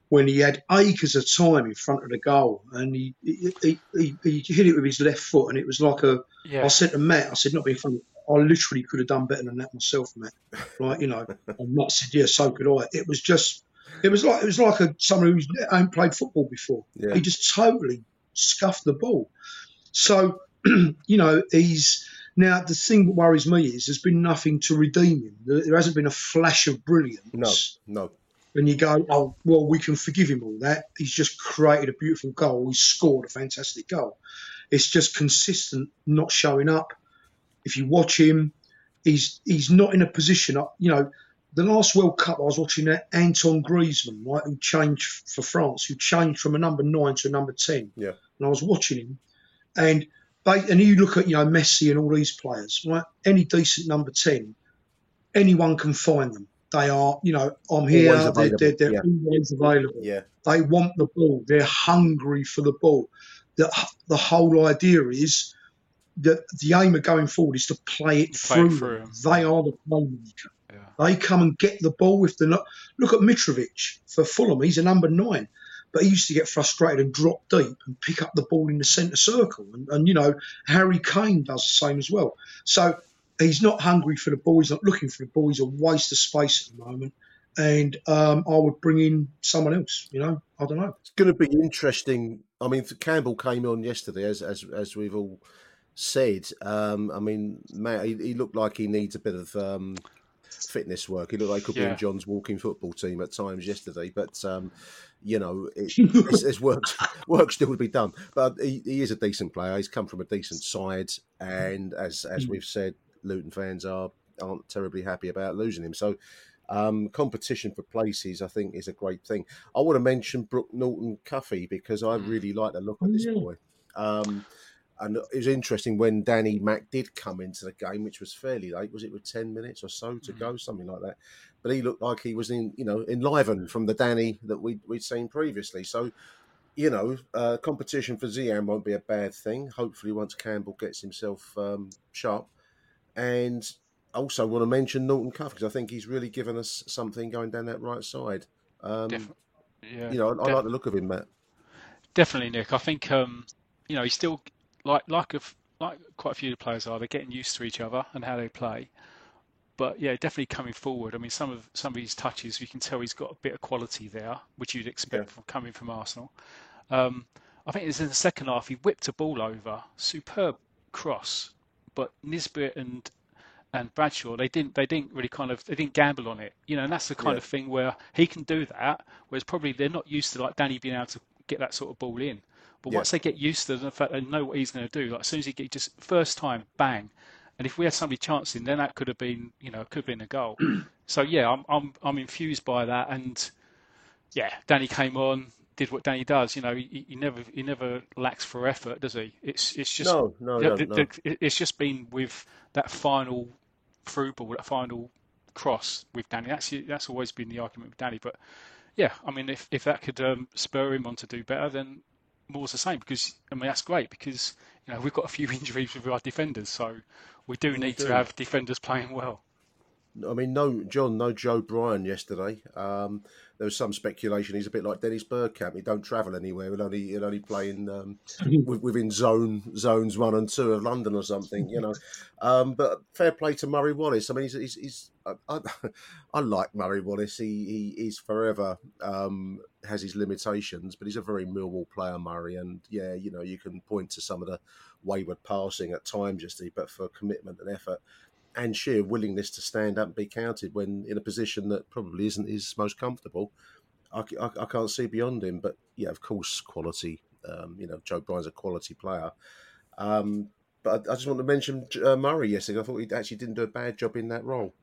Speaker 9: when he had acres of time in front of the goal and he he, he, he, he hit it with his left foot and it was like a.
Speaker 10: Yeah.
Speaker 9: I said to Matt, I said, not being funny, I literally could have done better than that myself, Matt. Right, you know, and Matt said, yeah, so could I. It was just, it was like it was like a someone who's hadn't played football before.
Speaker 1: Yeah.
Speaker 9: He just totally scuffed the ball. So, you know, he's now the thing that worries me is there's been nothing to redeem him. There, hasn't been a flash of brilliance.
Speaker 1: No, no.
Speaker 9: And you go, oh, well, we can forgive him all that. He's just created a beautiful goal. He's scored a fantastic goal. It's just consistent not showing up. If you watch him, he's he's not in a position. You know, the last World Cup, I was watching that Antoine Griezmann, right, who changed for France, who changed from a number nine to a number ten.
Speaker 1: Yeah.
Speaker 9: And I was watching him, and they, and you look at you know Messi and all these players, right? Any decent number ten, anyone can find them. They are, you know, I'm here.
Speaker 1: Always
Speaker 9: They're, they're,
Speaker 1: available,
Speaker 9: they're
Speaker 1: yeah.
Speaker 9: always available.
Speaker 1: Yeah.
Speaker 9: They want the ball. They're hungry for the ball. The, the whole idea is that the aim of going forward is to play it
Speaker 10: Play it
Speaker 9: through.
Speaker 10: through.
Speaker 9: They are the playmaker. They come and get the ball if they're not. Look at Mitrovic for Fulham. He's a number nine, but he used to get frustrated and drop deep and pick up the ball in the centre circle. And, and you know, Harry Kane does the same as well. So he's not hungry for the ball. He's not looking for the ball. He's a waste of space at the moment. And um, I would bring in someone else. You know, I don't know.
Speaker 1: It's going to be interesting. I mean, Campbell came on yesterday, as as as we've all said. Um, I mean, Matt, he, he looked like he needs a bit of um, fitness work. He looked like he could be in John's walking football team at times yesterday, but. Um, you know, it, it's, it's work, work still to be done. But he, he is a decent player. He's come from a decent side, and as as
Speaker 9: Mm.
Speaker 1: we've said, Luton fans are aren't terribly happy about losing him. So, um, competition for places, I think, is a great thing. I want to mention Brooke Norton Cuffy because I really like the look of this boy. Um, and it was interesting when Danny Mac did come into the game, which was fairly late. Was it with ten minutes or so to go, something like that? But he looked like he was in, you know, enlivened from the Danny that we we'd seen previously. So, you know, uh, competition for Zian won't be a bad thing. Hopefully, once Campbell gets himself um, sharp, and I also want to mention Norton Cuff because I think he's really given us something going down that right side. Um,
Speaker 10: Def- yeah,
Speaker 1: you know, I, I like the look of him, Matt.
Speaker 10: Definitely, Nick. I think um, you know he's still like like of like quite a few of the players are. They're getting used to each other and how they play. But yeah, definitely coming forward. I mean, some of some of his touches, you can tell he's got a bit of quality there, which you'd expect from coming from Arsenal. Um, I think it was in the second half he whipped a ball over, superb cross, but Nisbet and and Bradshaw they didn't they didn't really kind of they didn't gamble on it, you know, and that's the kind
Speaker 1: Yeah.
Speaker 10: of thing where he can do that, whereas probably they're not used to like Danny being able to get that sort of ball in. But
Speaker 1: Yeah.
Speaker 10: once they get used to the fact they know what he's going to do, like as soon as he get just first time bang, and if we had somebody chancing, then that could have been you know could have been a goal. so yeah, I'm I'm I'm infused by that, and yeah, Danny came on, did what Danny does. You know, he, he never he never lacks for effort, does he? It's it's just
Speaker 1: No, no,
Speaker 10: the-
Speaker 1: no,
Speaker 10: the-
Speaker 1: no.
Speaker 10: the- it's just been with that final through ball, that final cross with Danny. That's that's always been the argument with Danny. But yeah, I mean, if if that could um, spur him on to do better, then more's the same. Because I mean, that's great because you know we've got a few injuries with our defenders, so we do need
Speaker 1: do.
Speaker 10: to have defenders playing well.
Speaker 1: I mean, no, John, no Joe Bryan yesterday. Um, there was some speculation he's a bit like Dennis Bergkamp. He don't travel anywhere. He'll only he'll only play in um, within zone zones one and two of London or something, you know. Um, but fair play to Murray Wallace. I mean, he's, he's, he's I, I, I like Murray Wallace. He he is forever um, has his limitations, but he's a very Millwall player, Murray. And yeah, you know, you can point to some of the wayward passing at times, yesterday, but for commitment and effort and sheer willingness to stand up and be counted when in a position that probably isn't his most comfortable. I, I, I can't see beyond him, but yeah, of course, quality. Um, you know, Joe Bryan's a quality player. Um, but I, I just want to mention uh, Murray yesterday. I thought he actually didn't do a bad job in that role.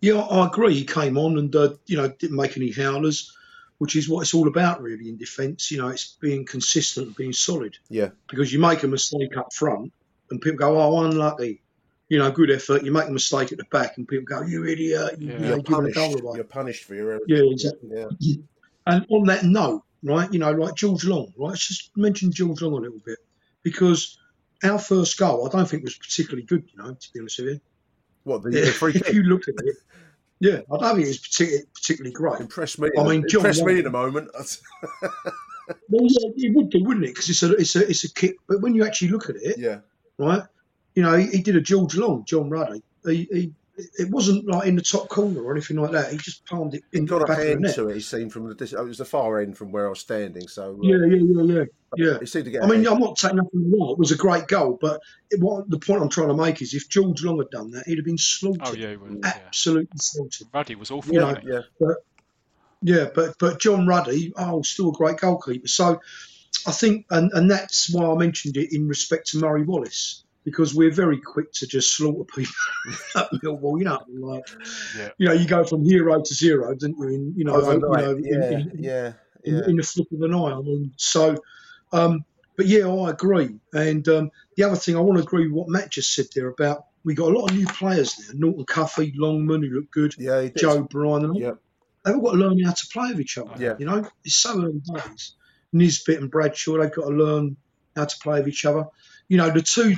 Speaker 9: Yeah, I agree. He came on and uh, you know didn't make any howlers, which is what it's all about really in defence. You know, it's being consistent, and being solid.
Speaker 1: Yeah,
Speaker 9: Because you make a mistake up front, and people go, "Oh, unlucky." You know, good effort. You make a mistake at the back, and people go, "You idiot!" You,
Speaker 10: Yeah.
Speaker 9: you know,
Speaker 1: you're punished.
Speaker 9: goal away.
Speaker 1: You're punished for your errors.
Speaker 9: Yeah, exactly.
Speaker 1: Yeah.
Speaker 9: And on that note, right, you know, like George Long, right, let's just mention George Long a little bit because our first goal, I don't think was particularly good, you know, to be honest with you.
Speaker 1: What the, the free
Speaker 9: if
Speaker 1: kick?
Speaker 9: you look at it, yeah, I don't think it was particularly, particularly great.
Speaker 1: Impressed me.
Speaker 9: I mean, uh, John
Speaker 1: impressed me in a moment.
Speaker 9: Well, yeah, it would do, wouldn't it? Because it's a, it's a, it's a kick. But when you actually look at it,
Speaker 1: yeah,
Speaker 9: right, you know, he, he did a George Long, John Ruddy. He, he, it wasn't like in the top corner or anything like that. He just palmed it in the
Speaker 1: got a
Speaker 9: back of the
Speaker 1: hand
Speaker 9: net.
Speaker 1: to it. He seemed from the dis- oh, it was the far end from where I was standing. So uh,
Speaker 9: Yeah, yeah, yeah, yeah, yeah.
Speaker 1: He seemed to get.
Speaker 9: I
Speaker 1: a
Speaker 9: mean,
Speaker 1: hand.
Speaker 9: I'm not taking nothing wrong. It was a great goal, but it, what the point I'm trying to make is, if George Long had done that, he'd have been slaughtered.
Speaker 10: Oh yeah, he would, yeah.
Speaker 9: absolutely slaughtered.
Speaker 10: Ruddy was awful.
Speaker 9: You know,
Speaker 1: yeah.
Speaker 9: But yeah, but but John Ruddy, oh, still a great goalkeeper. So I think, and and that's why I mentioned it in respect to Murray Wallace. Because we're very quick to just slaughter people at Millwall. You know, like
Speaker 10: Yeah.
Speaker 9: you know, you go from hero to zero, didn't you? In, you know, you know,
Speaker 1: yeah,
Speaker 9: in, in,
Speaker 1: yeah, yeah.
Speaker 9: in the flip of an eye. I mean, so, um, but yeah, I agree. And um, the other thing, I want to agree with what Matt just said there about we got a lot of new players there. Norton Cuffy, Longman, who look good.
Speaker 1: Yeah.
Speaker 9: Joe Bryan. And
Speaker 1: Yep.
Speaker 9: They've all got to learn how to play with each other.
Speaker 1: Yeah.
Speaker 9: You know, it's so early days. Nisbet and Bradshaw, they've got to learn how to play with each other. You know, the two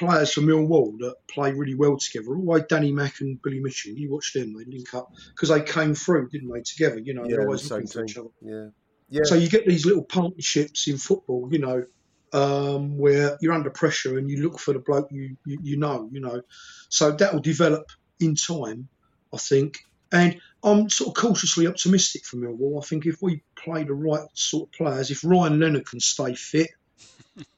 Speaker 9: players from Millwall that play really well together, always Danny Mac and Billy Mitchell. You watch them, they link up because they came through, didn't they, together? You know,
Speaker 1: Yeah,
Speaker 9: they're always
Speaker 1: same
Speaker 9: looking for each other.
Speaker 1: Yeah, yeah.
Speaker 9: So you get these little partnerships in football, you know, um, where you're under pressure and you look for the bloke you, you, you know, you know. So that will develop in time, I think. And I'm sort of cautiously optimistic for Millwall. I think if we play the right sort of players, if Ryan Leonard can stay fit,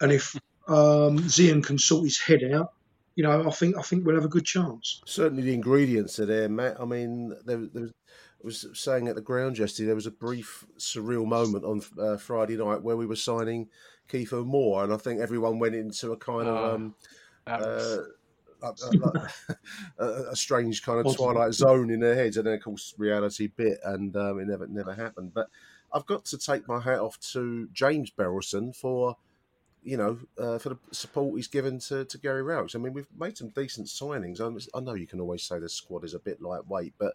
Speaker 9: and if um, Zian can sort his head out, you know, I think I think we'll have a good chance.
Speaker 1: Certainly, the ingredients are there, Matt. I mean, there, there was, I was saying at the ground yesterday, there was a brief, surreal moment on uh, Friday night where we were signing Kieffer Moore, and I think everyone went into a kind of
Speaker 10: Oh,
Speaker 1: um,
Speaker 10: that
Speaker 1: uh, like, like a, a strange kind of
Speaker 9: Awesome.
Speaker 1: twilight zone in their heads, and then of course reality bit, and um, it never never happened. But I've got to take my hat off to James Berylson for you know, uh, for the support he's given to, to Gary Rowett. I mean, we've made some decent signings. I, I know you can always say the squad is a bit lightweight, but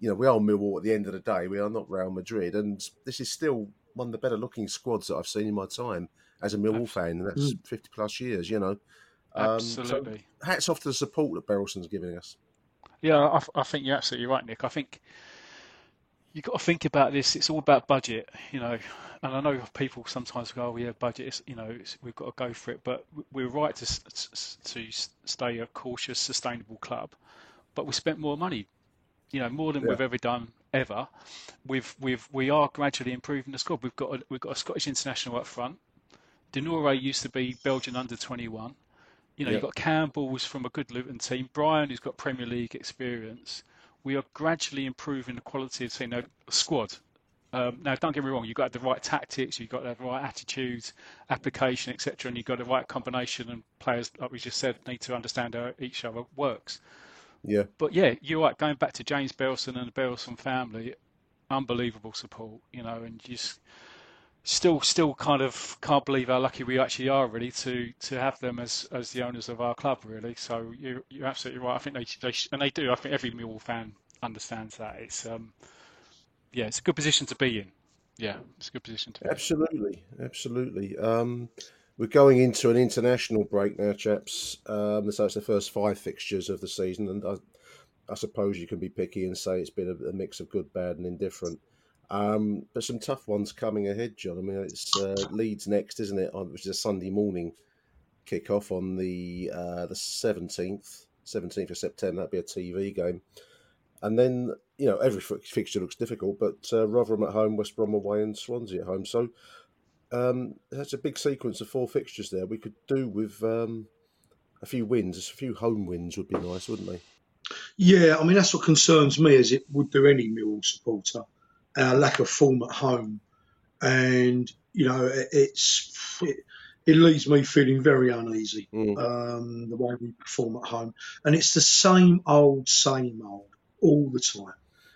Speaker 1: you know, we are Millwall at the end of the day. We are not Real Madrid, and this is still one of the better looking squads that I've seen in my time as a Millwall fan, and that's
Speaker 9: Mm.
Speaker 1: fifty plus years. You know, Um, so
Speaker 10: Absolutely.
Speaker 1: hats off to the support that Berylson's giving us.
Speaker 10: Yeah, I, I think you're absolutely right, Nick. I think you've got to think about this. It's all about budget, you know. And I know people sometimes go, "Oh, yeah, budget. Is, you know, it's, we've got to go for it." But we're right to to stay a cautious, sustainable club. But we spent more money, you know, more than
Speaker 1: Yeah.
Speaker 10: we've ever done ever. We've we've we are gradually improving the squad. We've got a, we've got a Scottish international up front. Denore used to be Belgian under 21. You know,
Speaker 1: Yeah.
Speaker 10: you've got Campbell who's from a good Luton team. Bryan, who's got Premier League experience. We are gradually improving the quality of the team, no, squad. Um, now, don't get me wrong. You've got the right tactics, you've got the right attitudes, application, etc., and you've got the right combination. And players, like we just said, need to understand how each other works.
Speaker 1: Yeah,
Speaker 10: But yeah, you're right. Going back to James Berylson and the Berylson family, unbelievable support. You know, and just still, still kind of can't believe how lucky we actually are, really, to to have them as as the owners of our club, really. So you're you're absolutely right. I think they they and they do. I think every Millwall fan understands that. It's um, yeah, it's a good position to be in. Yeah, it's a good position to be. in.
Speaker 1: Absolutely, absolutely. Um, we're going into an international break now, chaps. Um, so it's the first five fixtures of the season, and I, I suppose you can be picky and say it's been a, a mix of good, bad, and indifferent. Um, but some tough ones coming ahead, John. I mean, it's uh, Leeds next, isn't it? Which is a Sunday morning kick off on the uh, the seventeenth, seventeenth of September. That'd be a TV game. And then, you know, every fixture looks difficult, but uh, Rotherham at home, West Brom away, and Swansea at home. So um, that's a big sequence of four fixtures there. We could do with um, a few wins. A few home wins would be nice, wouldn't they?
Speaker 9: Yeah, I mean that's what concerns me, as it would do any Millwall supporter, our lack of form at home, and you know it, it's it, it leaves me feeling very uneasy um, the way we perform at home, and it's the same old, same old all the time.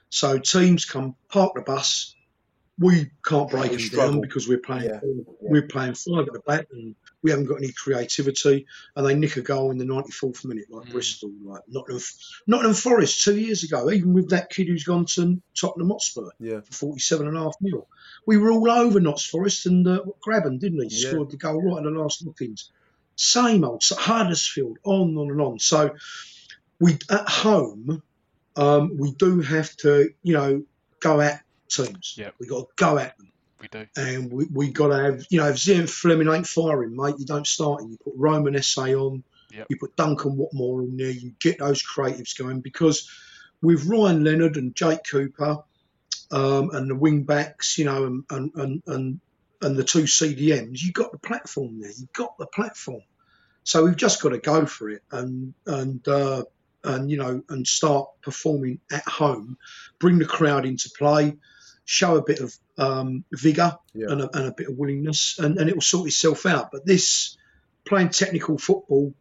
Speaker 9: So teams come park the bus, we can't break
Speaker 1: We
Speaker 9: them
Speaker 1: struggle.
Speaker 9: down because we're playing
Speaker 1: Yeah,
Speaker 9: we're playing five at the back and we haven't got any creativity and they nick a goal in the 94th minute like Bristol like Nottingham, Nottingham Forest two years ago even with that kid who's gone to Tottenham Hotspur
Speaker 1: Yeah.
Speaker 9: for 47 and a half mil. We were all over Notts Forest and uh, Graben didn't he?
Speaker 1: Yeah.
Speaker 9: scored the goal right in the last lookings same old so Huddersfield on and on and on. So we at home um, we do have to you know go at teams.
Speaker 10: Yeah.
Speaker 9: We've got to go at them
Speaker 10: We do.
Speaker 9: and we, we got to have, you know, if Zian Flemming ain't firing, mate, you don't start him. You put Romain Esse on,
Speaker 10: Yep.
Speaker 9: you put Duncan Watmore in there, you get those creatives going because with Ryan Leonard and Jake Cooper um, and the wing backs, you know, and, and, and, and, and the two CDMs, you've got the platform there. You've got the platform. So we've just got to go for it and, and, uh, and you know, and start performing at home, bring the crowd into play, show a bit of um, vigor
Speaker 1: Yeah.
Speaker 9: and, a, and a bit of willingness, and, and it will sort itself out. But this playing technical football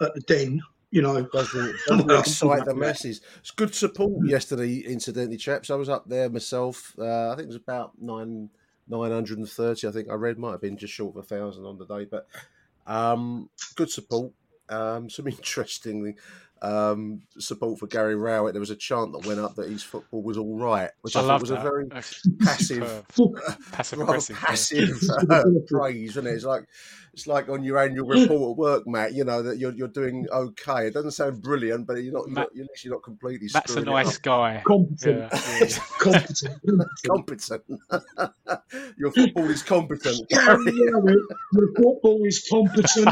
Speaker 9: at the den. You know,
Speaker 1: doesn't, doesn't excite the masses. It's good support yesterday, incidentally, chaps. I was up there myself. Uh, I think it was about nine nine hundred and thirty. I think I read might have been just short of a thousand on the day, but um, good support. Um, some interesting um, support for Gary Rowett. There was a chant that went up that his football was all right, which I,
Speaker 10: I
Speaker 1: thought was
Speaker 10: that.
Speaker 1: a very passive,
Speaker 10: passive aggressive,
Speaker 1: passive uh, praise, isn't it? It's like it's like on your annual report at work, Matt. You know that you're you're doing okay. It doesn't sound brilliant, but you're not. You're,
Speaker 10: Matt-
Speaker 1: not, you're actually not completely.
Speaker 10: That's a nice
Speaker 1: up.
Speaker 10: guy.
Speaker 9: Competent.
Speaker 10: Yeah, yeah.
Speaker 9: competent.
Speaker 1: competent. your football is competent.
Speaker 9: Gary Rowett, your football is competent.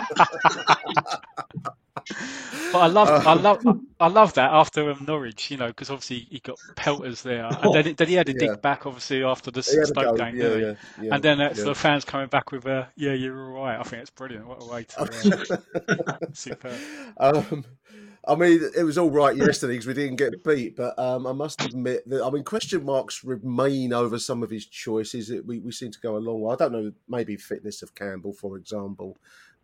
Speaker 10: But I love, I
Speaker 1: Uh,
Speaker 10: love, I love that after um, Norwich, you know, because obviously he got pelters there, and then, then he had to
Speaker 1: Yeah.
Speaker 10: dig back, obviously after the
Speaker 1: He had a
Speaker 10: Stoke game,
Speaker 1: yeah,
Speaker 10: didn't he?
Speaker 1: yeah, yeah,
Speaker 10: and then that's
Speaker 1: yeah.
Speaker 10: the fans coming back with a, "Yeah, you're all right." I think it's brilliant. What a way to, uh, superb.
Speaker 1: Um, I mean, it was all right yesterday because we didn't get beat, but um, I must admit that I mean, question marks remain over some of his choices. It, we we seem to go a long way. I don't know, maybe fitness of Campbell, for example,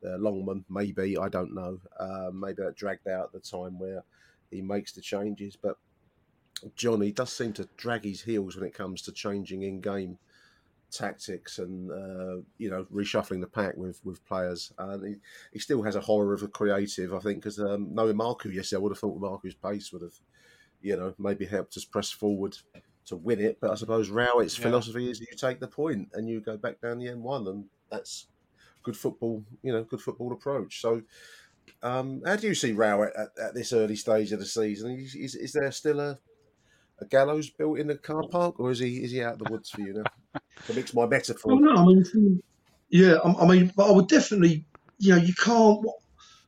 Speaker 1: uh, Longman, maybe I don't know. Uh, maybe that dragged out the time where he makes the changes, but Johnny does seem to drag his heels when it comes to changing in game tactics and uh, you know reshuffling the pack with with players. And he, he still has a horror of the creative, I think, because um, knowing Marku yesterday, I would have thought Marku's pace would have, you know, maybe helped us press forward to win it. But I suppose Rowett's
Speaker 10: Yeah.
Speaker 1: philosophy is you take the point and you go back down the M1, and that's good football, you know, good football approach. So. Um, how do you see Rowett at, at this early stage of the season? Is, is, is there still a, a gallows built in the car park, or is he is he out of the woods for you now? To mix my metaphor.
Speaker 9: Well, no, I mean, yeah, I, I mean, but I would definitely, you know, you can't.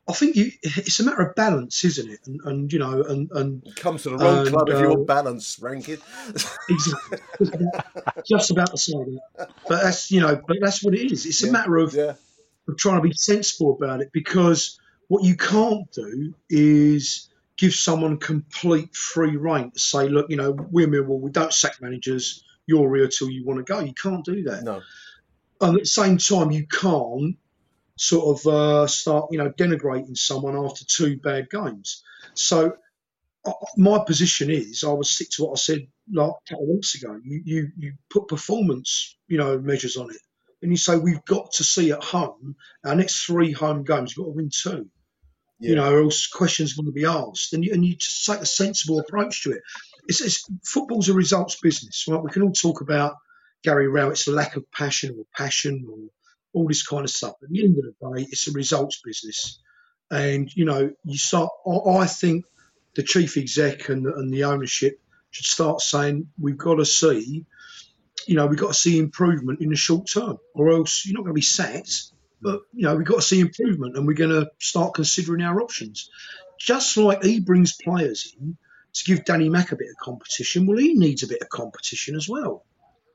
Speaker 9: I think you, it's a matter of balance, isn't it? And, and you know, and and
Speaker 1: Come to the wrong
Speaker 9: and,
Speaker 1: club if you
Speaker 9: uh,
Speaker 1: want balance ranking.
Speaker 9: exactly, just about to say that. But that's you know, but that's what it is. It's a matter of,
Speaker 1: yeah.
Speaker 9: Of trying to be sensible about it because what you can't do is give someone complete free reign to say, look, you know, we're Millwall, we don't sack managers. You're here till you want to go. You can't do that.
Speaker 1: No.
Speaker 9: And at the same time, you can't sort of uh, start, you know, denigrating someone after two bad games. So uh, my position is, I would stick to what I said like a couple of weeks ago. You, you, you put performance, you know, measures on it, and you say we've got to see at home our next three home games. We've got to win two. You know, or else questions are going to be asked, and you, and you just take a sensible approach to it. It's, it's football's a results business, right? We can all talk about Gary Rowett's lack of passion or passion or all this kind of stuff. At the end of the day, it's a results business, and you know, you start. I, I think the chief exec and, and the ownership should start saying we've got to see, you know, we've got to see improvement in the short term, or else you're not going to be sacked. But you know, we've got to see improvement, and we're going to start considering our options. Just like he brings players in to give Danny Mac a bit of competition, well, he needs a bit of competition as well.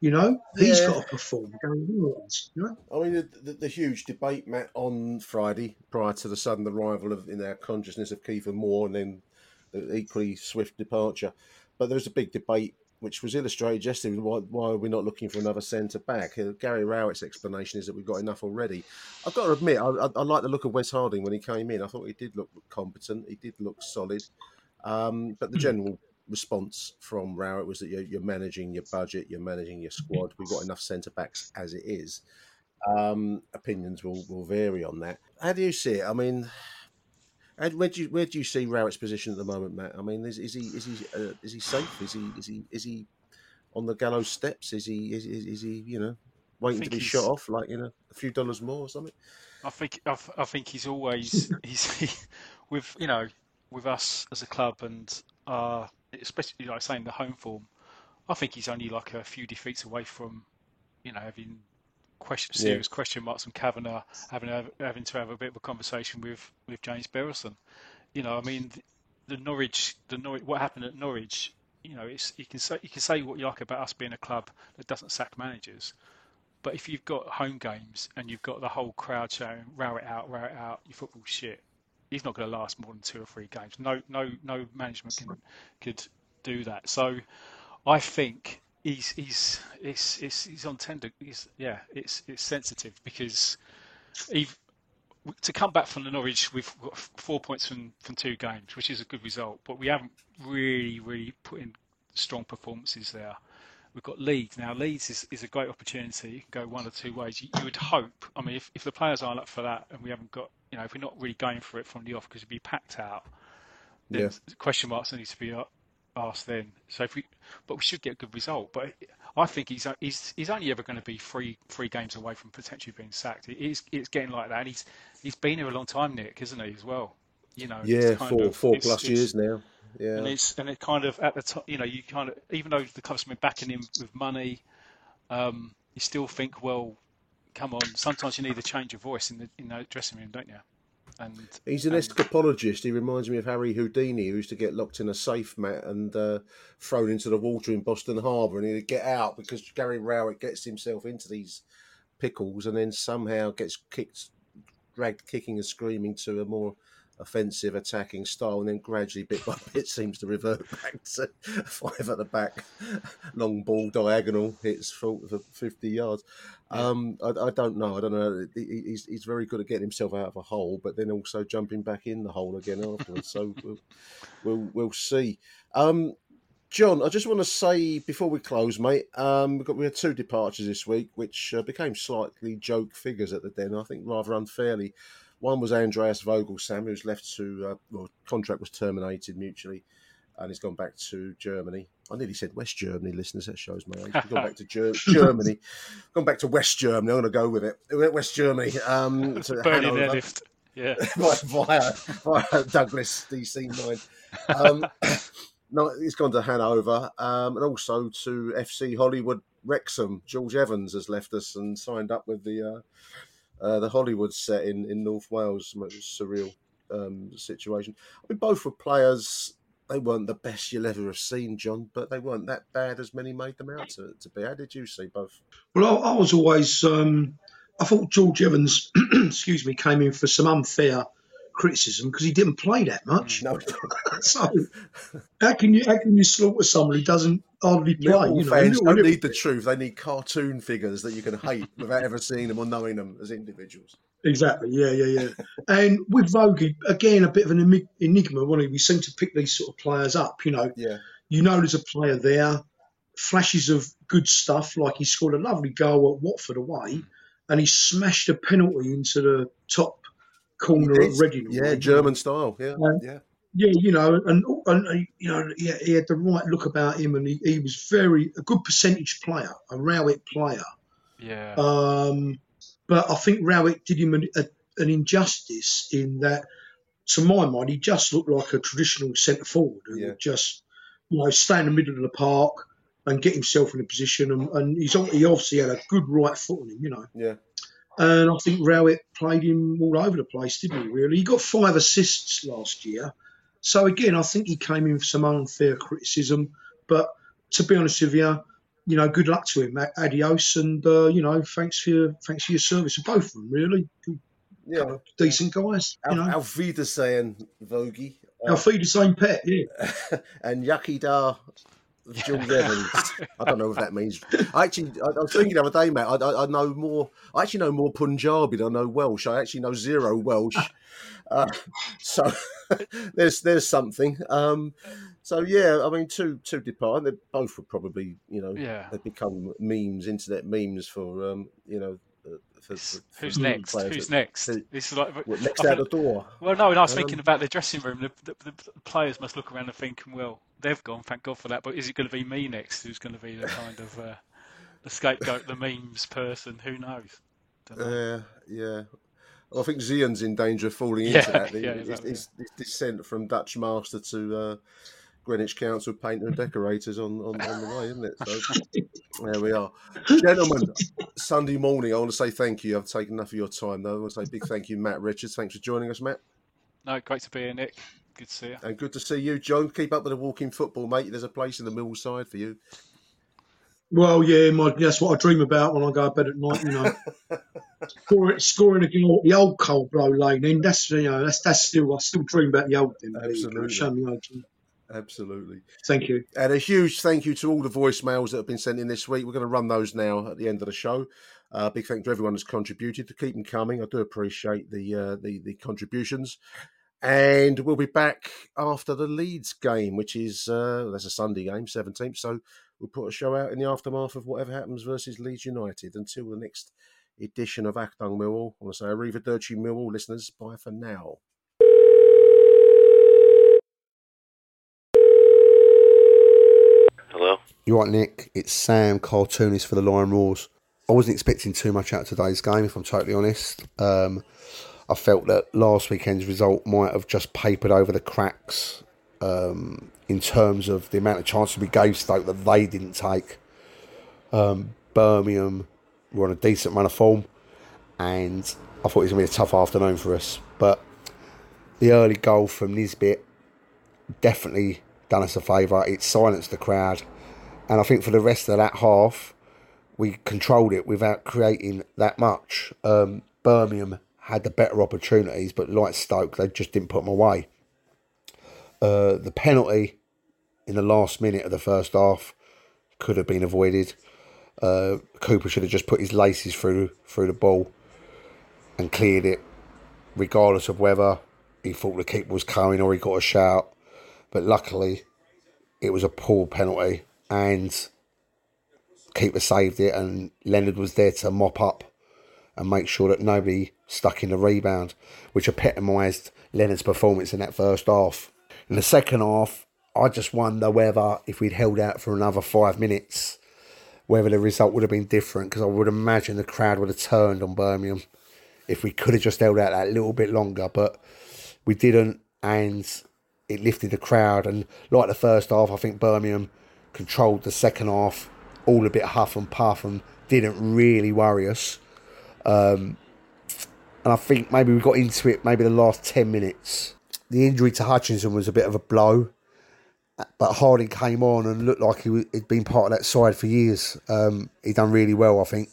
Speaker 9: You know, he's
Speaker 1: Yeah.
Speaker 9: got to perform. Gary Rowett, You know,
Speaker 1: I mean, the, the, the huge debate, Matt, on Friday prior to the sudden arrival of in our consciousness of Kieffer Moore and then the equally swift departure. But there was a big debate which was illustrated yesterday. Why, why are we not looking for another centre back? Uh, Gary Rowett's explanation is that we've got enough already. I've got to admit, I, I, I like the look of Wes Harding when he came in. I thought he did look competent. He did look solid. Um, but the general response from Rowett was that you're, you're managing your budget, you're managing your squad. We've got enough centre backs as it is. Um, opinions will, will vary on that. How do you see it? I mean, how, where do you where do you see Rowett's position at the moment, Matt? I mean, is, is he is he uh, is he safe? Is he is he is he on the gallows steps? Is he is, is, is he you know waiting to be
Speaker 10: he's-
Speaker 1: shot off like you know a few dollars more or something?
Speaker 10: I think I, I think he's always he's with you know with us as a club and uh, especially like saying the home form. I think he's only like a few defeats away from you know having question,
Speaker 1: Yeah.
Speaker 10: serious question marks on Kavanagh, having having to have a bit of a conversation with with James Berylson. You know, I mean the, the Norwich the Norwich what happened at Norwich. You know, it's you can say you can say what you like about us being a club that doesn't sack managers. But if you've got home games and you've got the whole crowd shouting "row it out, row it out," your football shit. He's not going to last more than two or three games. No, no, no management can could do that. So, I think he's he's it's it's he's on tender. He's, yeah, it's it's sensitive because he to come back from the Norwich, we've got four points from, from two games, which is a good result. But we haven't really, really put in strong performances there. We've got Leeds now. Leeds is, is a great opportunity. You can go one or two ways. You, you would hope. I mean, if, if the players aren't up for that, and we haven't got, you know, if we're not really going for it from the off because it'd be packed out, then
Speaker 1: Yeah.
Speaker 10: question marks that need to be a- asked then. So if we, but we should get a good result. But I think he's he's he's only ever going to be three three games away from potentially being sacked. It is it's getting like that. And he's he's been here a long time, Nick, isn't he? As well, you know.
Speaker 1: Yeah, four
Speaker 10: of-
Speaker 1: four
Speaker 10: it's-
Speaker 1: plus
Speaker 10: it's-
Speaker 1: years now. Yeah.
Speaker 10: and it's and it kind of at the top, you know, you kind of even though the club's been backing him with money, um, you still think, well, come on. Sometimes you need a change of voice in the in the dressing room, don't you? And
Speaker 1: He's an
Speaker 10: and-
Speaker 1: escapologist. He reminds me of Harry Houdini, who used to get locked in a safe mat and uh, thrown into the water in Boston Harbour, and he'd get out because Gary Rowett gets himself into these pickles and then somehow gets kicked, dragged kicking and screaming to a more offensive attacking style, and then gradually, bit by bit, seems to revert back to five at the back, long ball diagonal hits for, for fifty yards. Um, I, I don't know. I don't know. He- he- He's, he's very good at getting himself out of a hole, but then also jumping back in the hole again afterwards. so we'll, we'll we'll see. Um, John, I just want to say before we close, mate, um, we've got we had two departures this week, which uh, became slightly joke figures at the den. I think rather unfairly. One was Andreas Voglsammer, who's left to uh, well, contract was terminated mutually, and he's gone back to Germany. I nearly said West Germany, listeners. That shows my age. Gone back to Ger- Germany, gone back to West Germany. I'm going to go with it. West Germany. Um, to Hanover
Speaker 10: Yeah.
Speaker 1: via, via Douglas DC9. Um, no, he's gone to Hanover um, and also to FC Hollywood Wrexham. George Evans has left us and signed up with the uh, uh, the Hollywood set in, in North Wales. A surreal um, situation. I mean, both were players. They weren't the best you'll ever have seen, John, but they weren't that bad as many made them out to, to be. How did you see both?
Speaker 9: Well, I, I was always. Um, I thought George Evans, excuse me, came in for some unfair criticism because he didn't play that much.
Speaker 1: No.
Speaker 9: so how can you how can you slaughter someone who doesn't hardly play?
Speaker 1: Millwall
Speaker 9: You know,
Speaker 1: fans don't need the truth; they need cartoon figures that you can hate without ever seeing them or knowing them as individuals.
Speaker 9: Exactly. Yeah, yeah, yeah. and with Vogie, again, a bit of an enigma. When we seem to pick these sort of players up, you know,
Speaker 1: Yeah,
Speaker 9: you know, there's a player there, flashes of good stuff, like he scored a lovely goal at Watford away, and he smashed a penalty into the top corner at Reading.
Speaker 1: yeah,
Speaker 9: you know.
Speaker 1: German style. Yeah,
Speaker 9: Um,
Speaker 1: yeah.
Speaker 9: Yeah, you know, and, and uh, you know, yeah, he had the right look about him, and he, he was very a good percentage player, a Rowett player.
Speaker 10: Yeah.
Speaker 9: Um, but I think Rowett did him an, a, an injustice in that, to my mind, he just looked like a traditional centre forward who would just, you know, stay in the middle of the park and get himself in a position. And, and he's he obviously had a good right foot on him, you know.
Speaker 1: Yeah.
Speaker 9: And I think Rowett played him all over the place, didn't he? Really, he got five assists last year. So again, I think he came in for some unfair criticism. But to be honest with you, you know, good luck to him. Adios, and uh, you know, thanks for your thanks for your service to both of them. Really, Good,
Speaker 1: Yeah.
Speaker 9: of decent guys. You know,
Speaker 1: Auf Wiedersehen, Vogie.
Speaker 9: The same pet. Yeah.
Speaker 1: and Yucky Da Jules Evans. I don't know if that means. I actually, I, I was thinking the other day, mate. I, I, I know more. I actually know more Punjabi than I know Welsh. I actually know zero Welsh. Uh, so there's there's something. Um, so yeah, I mean, two two depart. They both were probably you know
Speaker 10: Yeah.
Speaker 1: they become memes, internet memes for um, you know. uh, For, for,
Speaker 10: Who's
Speaker 1: for
Speaker 10: next? Who's
Speaker 1: that-
Speaker 10: next?
Speaker 1: who-
Speaker 10: This is like
Speaker 1: what, next
Speaker 10: I
Speaker 1: out the door.
Speaker 10: Well, no, and I was
Speaker 1: Um,
Speaker 10: thinking about the dressing room. The, the, the players must look around and thinking, well, they've gone, thank God for that. But is it going to be me next? Who's going to be the kind of uh, the scapegoat, the memes person? Who knows?
Speaker 1: Uh, yeah. Well, I think Zian's in danger of falling
Speaker 10: Yeah,
Speaker 1: into that.
Speaker 10: yeah,
Speaker 1: his,
Speaker 10: exactly,
Speaker 1: his, his descent from Dutch master to uh, Greenwich Council painter and decorators on, on, on the way, isn't it? So there we are. Gentlemen, Sunday morning, I want to say thank you. I've taken enough of your time, though. I want to say big thank you, Matt Richards. Thanks for joining us, Matt.
Speaker 10: No, great to be here, Nick. Good to see you.
Speaker 1: And good to see you, John. Keep up with the walking football, mate. There's a place in the mill side for you.
Speaker 9: Well, yeah, my, that's what I dream about when I go to bed at night. You know, scoring, scoring a goal, at the old cold blow lane. Then that's you know that's that's still I still dream about the old. thing.
Speaker 1: Absolutely.
Speaker 9: Show me old.
Speaker 1: Absolutely.
Speaker 9: Thank you.
Speaker 1: And a huge thank you to all the voicemails that have been sent in this week. We're going to run those now at the end of the show. Uh, big thank you to everyone who's contributed to keep them coming. I do appreciate the uh, the, the contributions. And we'll be back after the Leeds game, which is uh, that's a Sunday game, seventeenth. So we'll put a show out in the aftermath of whatever happens versus Leeds United. Until the next edition of Achtung Millwall, I want to say Arrivederci Millwall listeners. Bye for now.
Speaker 11: Hello.
Speaker 12: You're right, Nick? It's Sam, cartoonist for the Lion Roars. I wasn't expecting too much out of today's game, if I'm totally honest. Um, I felt that last weekend's result might have just papered over the cracks um, in terms of the amount of chances we gave Stoke that they didn't take. Um, Birmingham were on a decent run of form, and I thought it was going to be a tough afternoon for us. But the early goal from Nisbet definitely done us a favour. It silenced the crowd, and I think for the rest of that half, we controlled it without creating that much. Um, Birmingham had the better opportunities, but like Stoke, they just didn't put them away. Uh, the penalty in the last minute of the first half could have been avoided. Uh, Cooper should have just put his laces through through the ball and cleared it, regardless of whether he thought the keeper was coming or he got a shout. But luckily, it was a poor penalty and keeper saved it, and Leonard was there to mop up and make sure that nobody stuck in the rebound, which epitomised Leonard's performance in that first half. In the second half, I just wonder whether if we'd held out for another five minutes, whether the result would have been different, because I would imagine the crowd would have turned on Birmingham if we could have just held out that little bit longer, but we didn't, and it lifted the crowd. And like the first half, I think Birmingham controlled the second half all a bit huff and puff and didn't really worry us. Um, and I think maybe we got into it maybe the last 10 minutes. The injury to Hutchinson was a bit of a blow, but Harding came on and looked like he had been part of that side for years. Um, he done really well, I think.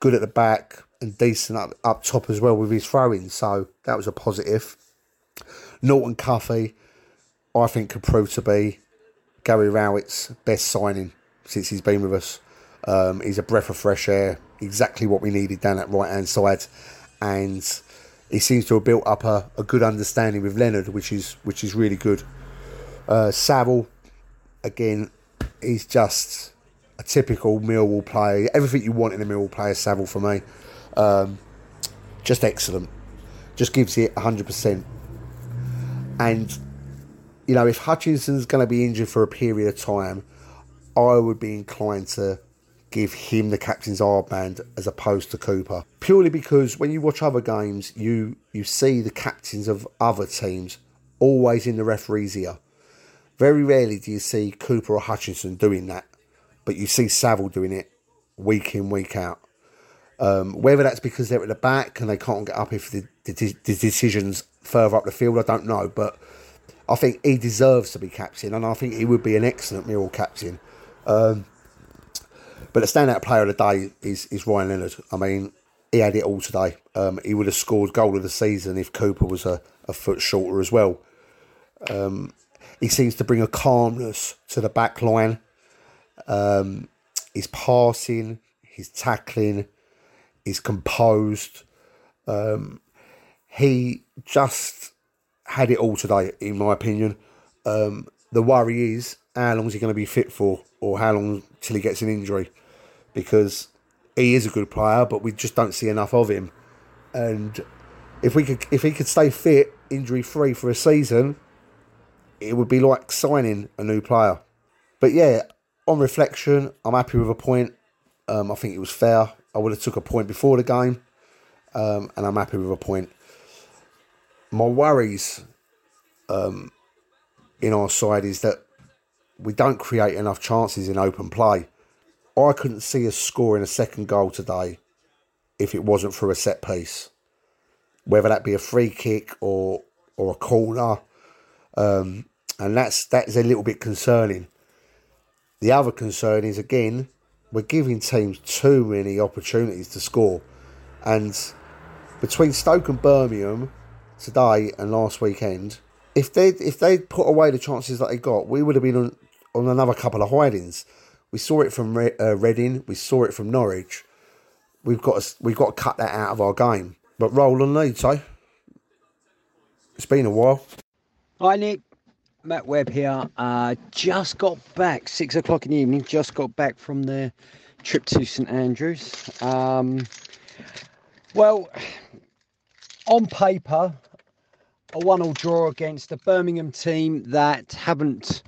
Speaker 12: Good at the back and decent up, up top as well with his throwing, so that was a positive. Norton Cuffy, I think, could prove to be Gary Rowett's best signing since he's been with us. Um, he's a breath of fresh air, exactly what we needed down that right hand side, and he seems to have built up a, a good understanding with Leonard, which is which is really good. Uh, Saville, again, he's just a typical Millwall player. Everything you want in a Millwall player, Saville for me. Um, just excellent. Just gives it 100%. And, you know, if Hutchinson's going to be injured for a period of time, I would be inclined to give him the captain's armband as opposed to Cooper. Purely because when you watch other games, you you see the captains of other teams always in the referee's ear. Very rarely do you see Cooper or Hutchinson doing that, but you see Saville doing it week in, week out. Um, whether that's because they're at the back and they can't get up if the, the, the decision's further up the field, I don't know. But I think he deserves to be captain, and I think he would be an excellent Millwall captain. Um, but the standout player of the day is, is Ryan Leonard. I mean, he had it all today. Um, he would have scored goal of the season if Cooper was a, a foot shorter as well. Um, he seems to bring a calmness to the back line. Um, his passing, his tackling, he's composed. Um, he just had it all today, in my opinion. Um, the worry is how long is he going to be fit for, or how long till he gets an injury? Because he is a good player, but we just don't see enough of him. And if we could, if he could stay fit, injury free for a season, it would be like signing a new player. But yeah, on reflection, I'm happy with a point. Um, I think it was fair. I would have took a point before the game, um, and I'm happy with a point. My worries um, in our side is that we don't create enough chances in open play. I couldn't see us scoring a second goal today if it wasn't for a set piece, whether that be a free kick or or a corner, um, and that's that's a little bit concerning. The other concern is again we're giving teams too many opportunities to score, and between Stoke and Birmingham today and last weekend, if they if they'd put away the chances that they got, we would have been on, on another couple of hidings. We saw it from Re- uh, Reading, we saw it from Norwich. we've got to, we've got to cut that out of our game. But roll Roland leads, so. It's been a while.
Speaker 11: Hi Nick, Matt Webb here. Uh, just got back, six o'clock in the evening. Just got back from the trip to St Andrews. Um, well, on paper, a one-all draw against a Birmingham team that haven't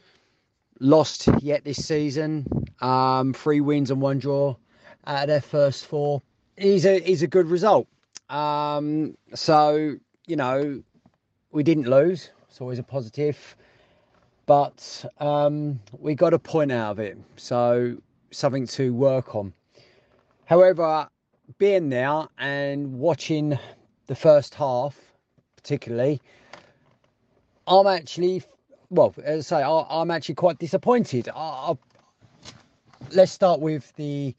Speaker 11: lost yet this season. Um, three wins and one draw of their first four is a is a good result. Um, so you know, we didn't lose. It's always a positive, but um, we got a point out of it. So something to work on. However, being there and watching the first half, particularly, I'm actually, well, as I say, I, am actually quite disappointed. I, I, let's start with the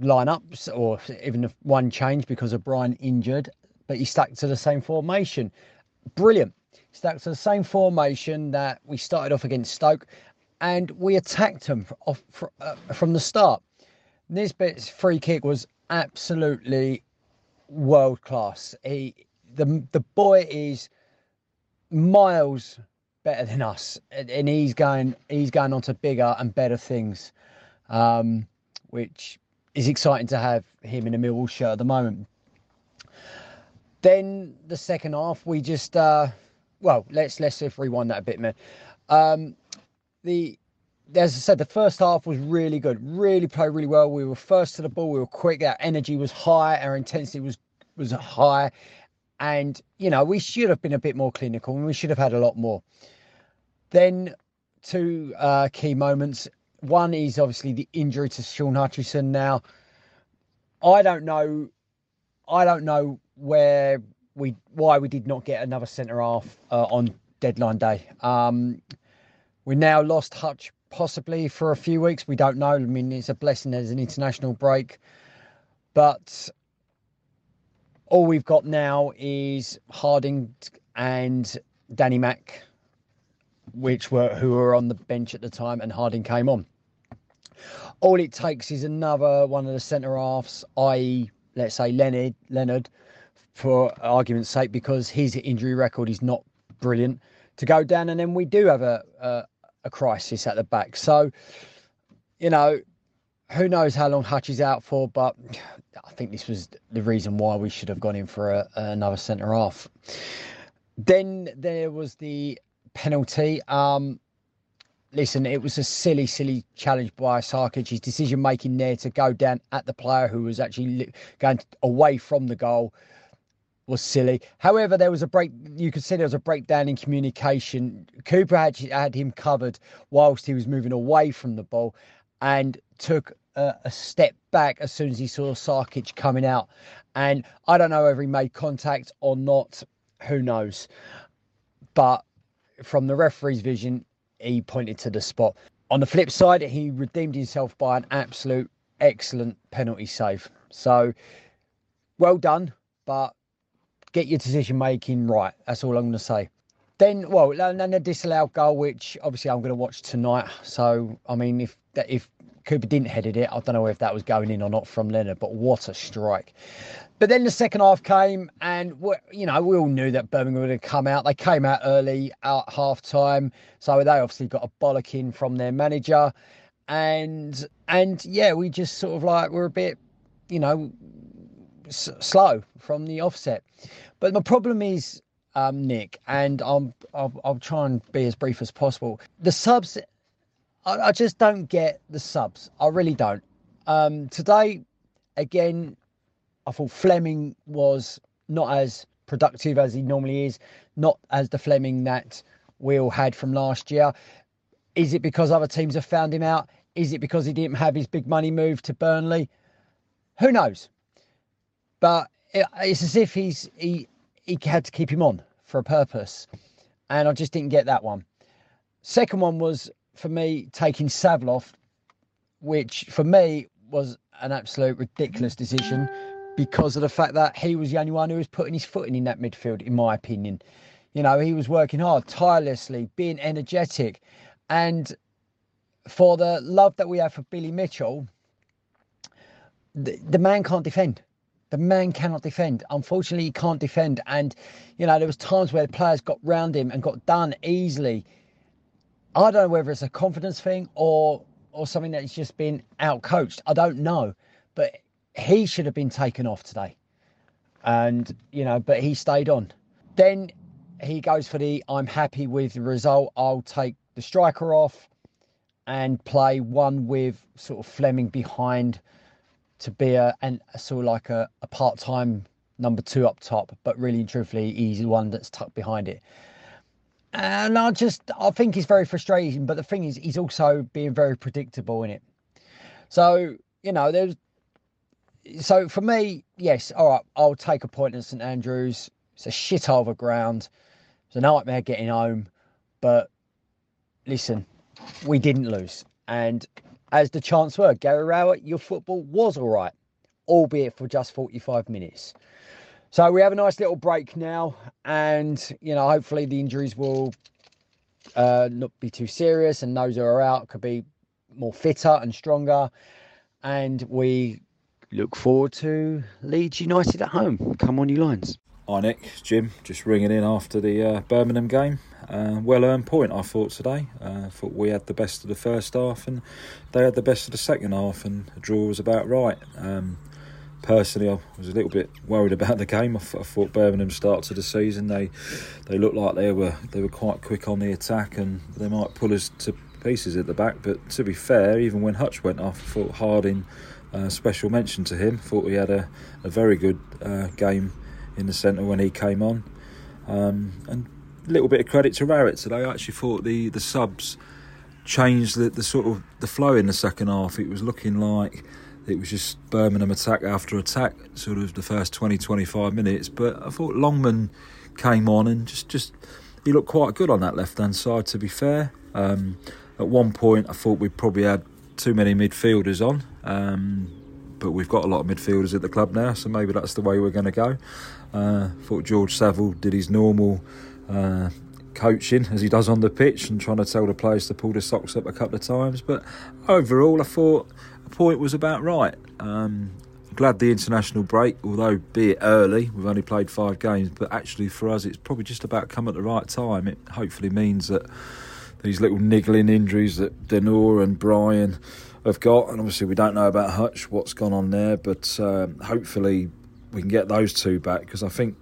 Speaker 11: lineups, or even one change because of Bryan injured, but he stuck to the same formation. Brilliant. Stuck to the same formation that we started off against Stoke, and we attacked them off, uh, from the start. Nisbet's free kick was absolutely world class. He, the the boy is miles better than us, and he's going he's going on to bigger and better things, um, which is exciting to have him in a Millwall shirt at the moment. Then the second half, we just uh, well, let's let's rewind that a bit, man. Um, the as I said, the first half was really good, really played really well. We were first to the ball, we were quick, our energy was high, our intensity was was high, and you know we should have been a bit more clinical, and we should have had a lot more. Then two uh, key moments. One is obviously the injury to Shaun Hutchinson. Now, I don't know, I don't know where we why we did not get another centre half uh, on deadline day. Um, we now lost Hutch possibly for a few weeks. We don't know. I mean, it's a blessing there's an international break, but all we've got now is Harding and Danny Mac, which were who were on the bench at the time, and Harding came on. All it takes is another one of the centre halves, i.e., let's say Leonard, Leonard, for argument's sake, because his injury record is not brilliant, to go down, and then we do have a, a a crisis at the back. So, you know, who knows how long Hutch is out for, but I think this was the reason why we should have gone in for a, another centre half. Then there was the penalty. Um, listen, it was a silly, silly challenge by Sarkic. His decision making there to go down at the player who was actually going away from the goal was silly. However, there was a break. You could see there was a breakdown in communication. Cooper had had him covered whilst he was moving away from the ball, and took a, a step back as soon as he saw Sarkic coming out. And I don't know whether he made contact or not. Who knows? But from the referee's vision, he pointed to the spot. On the flip side, he redeemed himself by an absolute excellent penalty save. So well done, but get your decision making right. That's all I'm going to say. Then, well, and then the disallowed goal, which obviously I'm going to watch tonight. So, I mean, if if Cooper didn't headed it, I don't know if that was going in or not from Leonard, but what a strike. But then the second half came, and you know we all knew that Birmingham would have come out. They came out early at half time, so they obviously got a bollocking from their manager, and and yeah, we just sort of like we're a bit, you know, s- slow from the offset. But my problem is, um, Nick, and I'm, I'll, I'll try and be as brief as possible. The subs, I, I just don't get the subs. I really don't. Um, today, again, I thought Flemming was not as productive as he normally is, not as the Flemming that we all had from last year. Is it because other teams have found him out? Is it because he didn't have his big money move to Burnley? Who knows? But it's as if he's he he had to keep him on for a purpose, and I just didn't get that one. Second one was for me taking Savlov, which for me was an absolute ridiculous decision because of the fact that he was the only one who was putting his foot in, in that midfield, in my opinion. You know, he was working hard, tirelessly, being energetic. And for the love that we have for Billy Mitchell, the, the man can't defend. The man cannot defend. Unfortunately, he can't defend. And, you know, there was times where the players got round him and got done easily. I don't know whether it's a confidence thing or or something that's just been out coached. I don't know. But he should have been taken off today. And, you know, but he stayed on. Then he goes for the I'm happy with the result. I'll take the striker off and play one with sort of Flemming behind to be a and sort of like a, a part time number two up top, but really truthfully, he's the one that's tucked behind it. And I just I think he's very frustrating, but the thing is he's also being very predictable in it. So, you know, there's so for me, yes, all right, I'll take a point at St Andrews. It's a shit a ground. It's a nightmare getting home. But listen, we didn't lose. And as the chance were, Gary Rowett, your football was all right, albeit for just 45 minutes. So we have a nice little break now, and you know, hopefully the injuries will uh, not be too serious, and those who are out could be more fitter and stronger. And we look forward to Leeds United at home. Come on, you Lions!
Speaker 13: Hi Nick, Jim, just ringing in after the uh, Birmingham game. Uh, well earned point, I thought today. Uh, I thought we had the best of the first half and they had the best of the second half, and the draw was about right. Um, personally, I was a little bit worried about the game. I, th- I thought Birmingham start to the season they they looked like they were they were quite quick on the attack and they might pull us to pieces at the back. But to be fair, even when Hutch went off, I thought Harding. Uh, special mention to him. Thought he had a, a very good uh, game in the centre when he came on. Um, and a little bit of credit to Rowett today. I actually thought the, the subs changed the, the sort of the flow in the second half. It was looking like it was just Birmingham attack after attack, sort of the first 20, 25 minutes. But I thought Longman came on and just, just he looked quite good on that left hand side, to be fair. Um, at one point, I thought we probably had too many midfielders on. Um, but we've got a lot of midfielders at the club now, so maybe that's the way we're going to go. Uh, thought George Saville did his normal uh, coaching as he does on the pitch and trying to tell the players to pull the socks up a couple of times. But overall, I thought point was about right. Um, glad the international break, although be it early, we've only played five games, but actually for us, it's probably just about come at the right time. It hopefully means that these little niggling injuries that De Norre and Bryan have got, and obviously we don't know about Hutch, what's gone on there, but um, hopefully we can get those two back because I think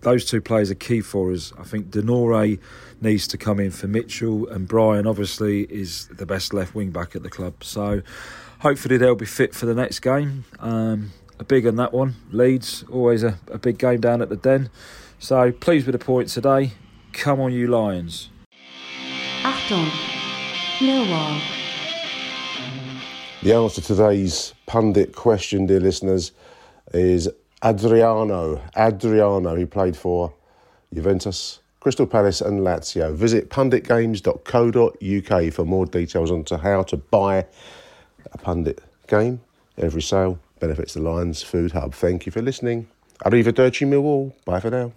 Speaker 13: those two players are key for us. I think De Norre needs to come in for Mitchell, and Bryan obviously is the best left wing back at the club. So hopefully they'll be fit for the next game. Um, a big on that one. Leeds, always a, a big game down at the Den. So pleased with the point today. Come on, you Lions.
Speaker 2: Achtung, Millwall.
Speaker 1: The answer to today's pundit question, dear listeners, is Adriano. Adriano, he played for Juventus, Crystal Palace, and Lazio. Visit punditgames.co.uk for more details on to how to buy a pundit game. Every sale benefits the Lions Food Hub. Thank you for listening. Arrivederci Millwall. Bye for now.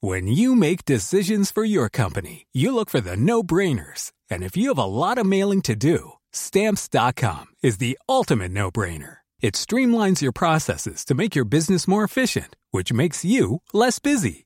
Speaker 14: When you make decisions for your company, you look for the no-brainers. And if you have a lot of mailing to do, stamps.com is the ultimate no-brainer. It streamlines your processes to make your business more efficient, which makes you less busy.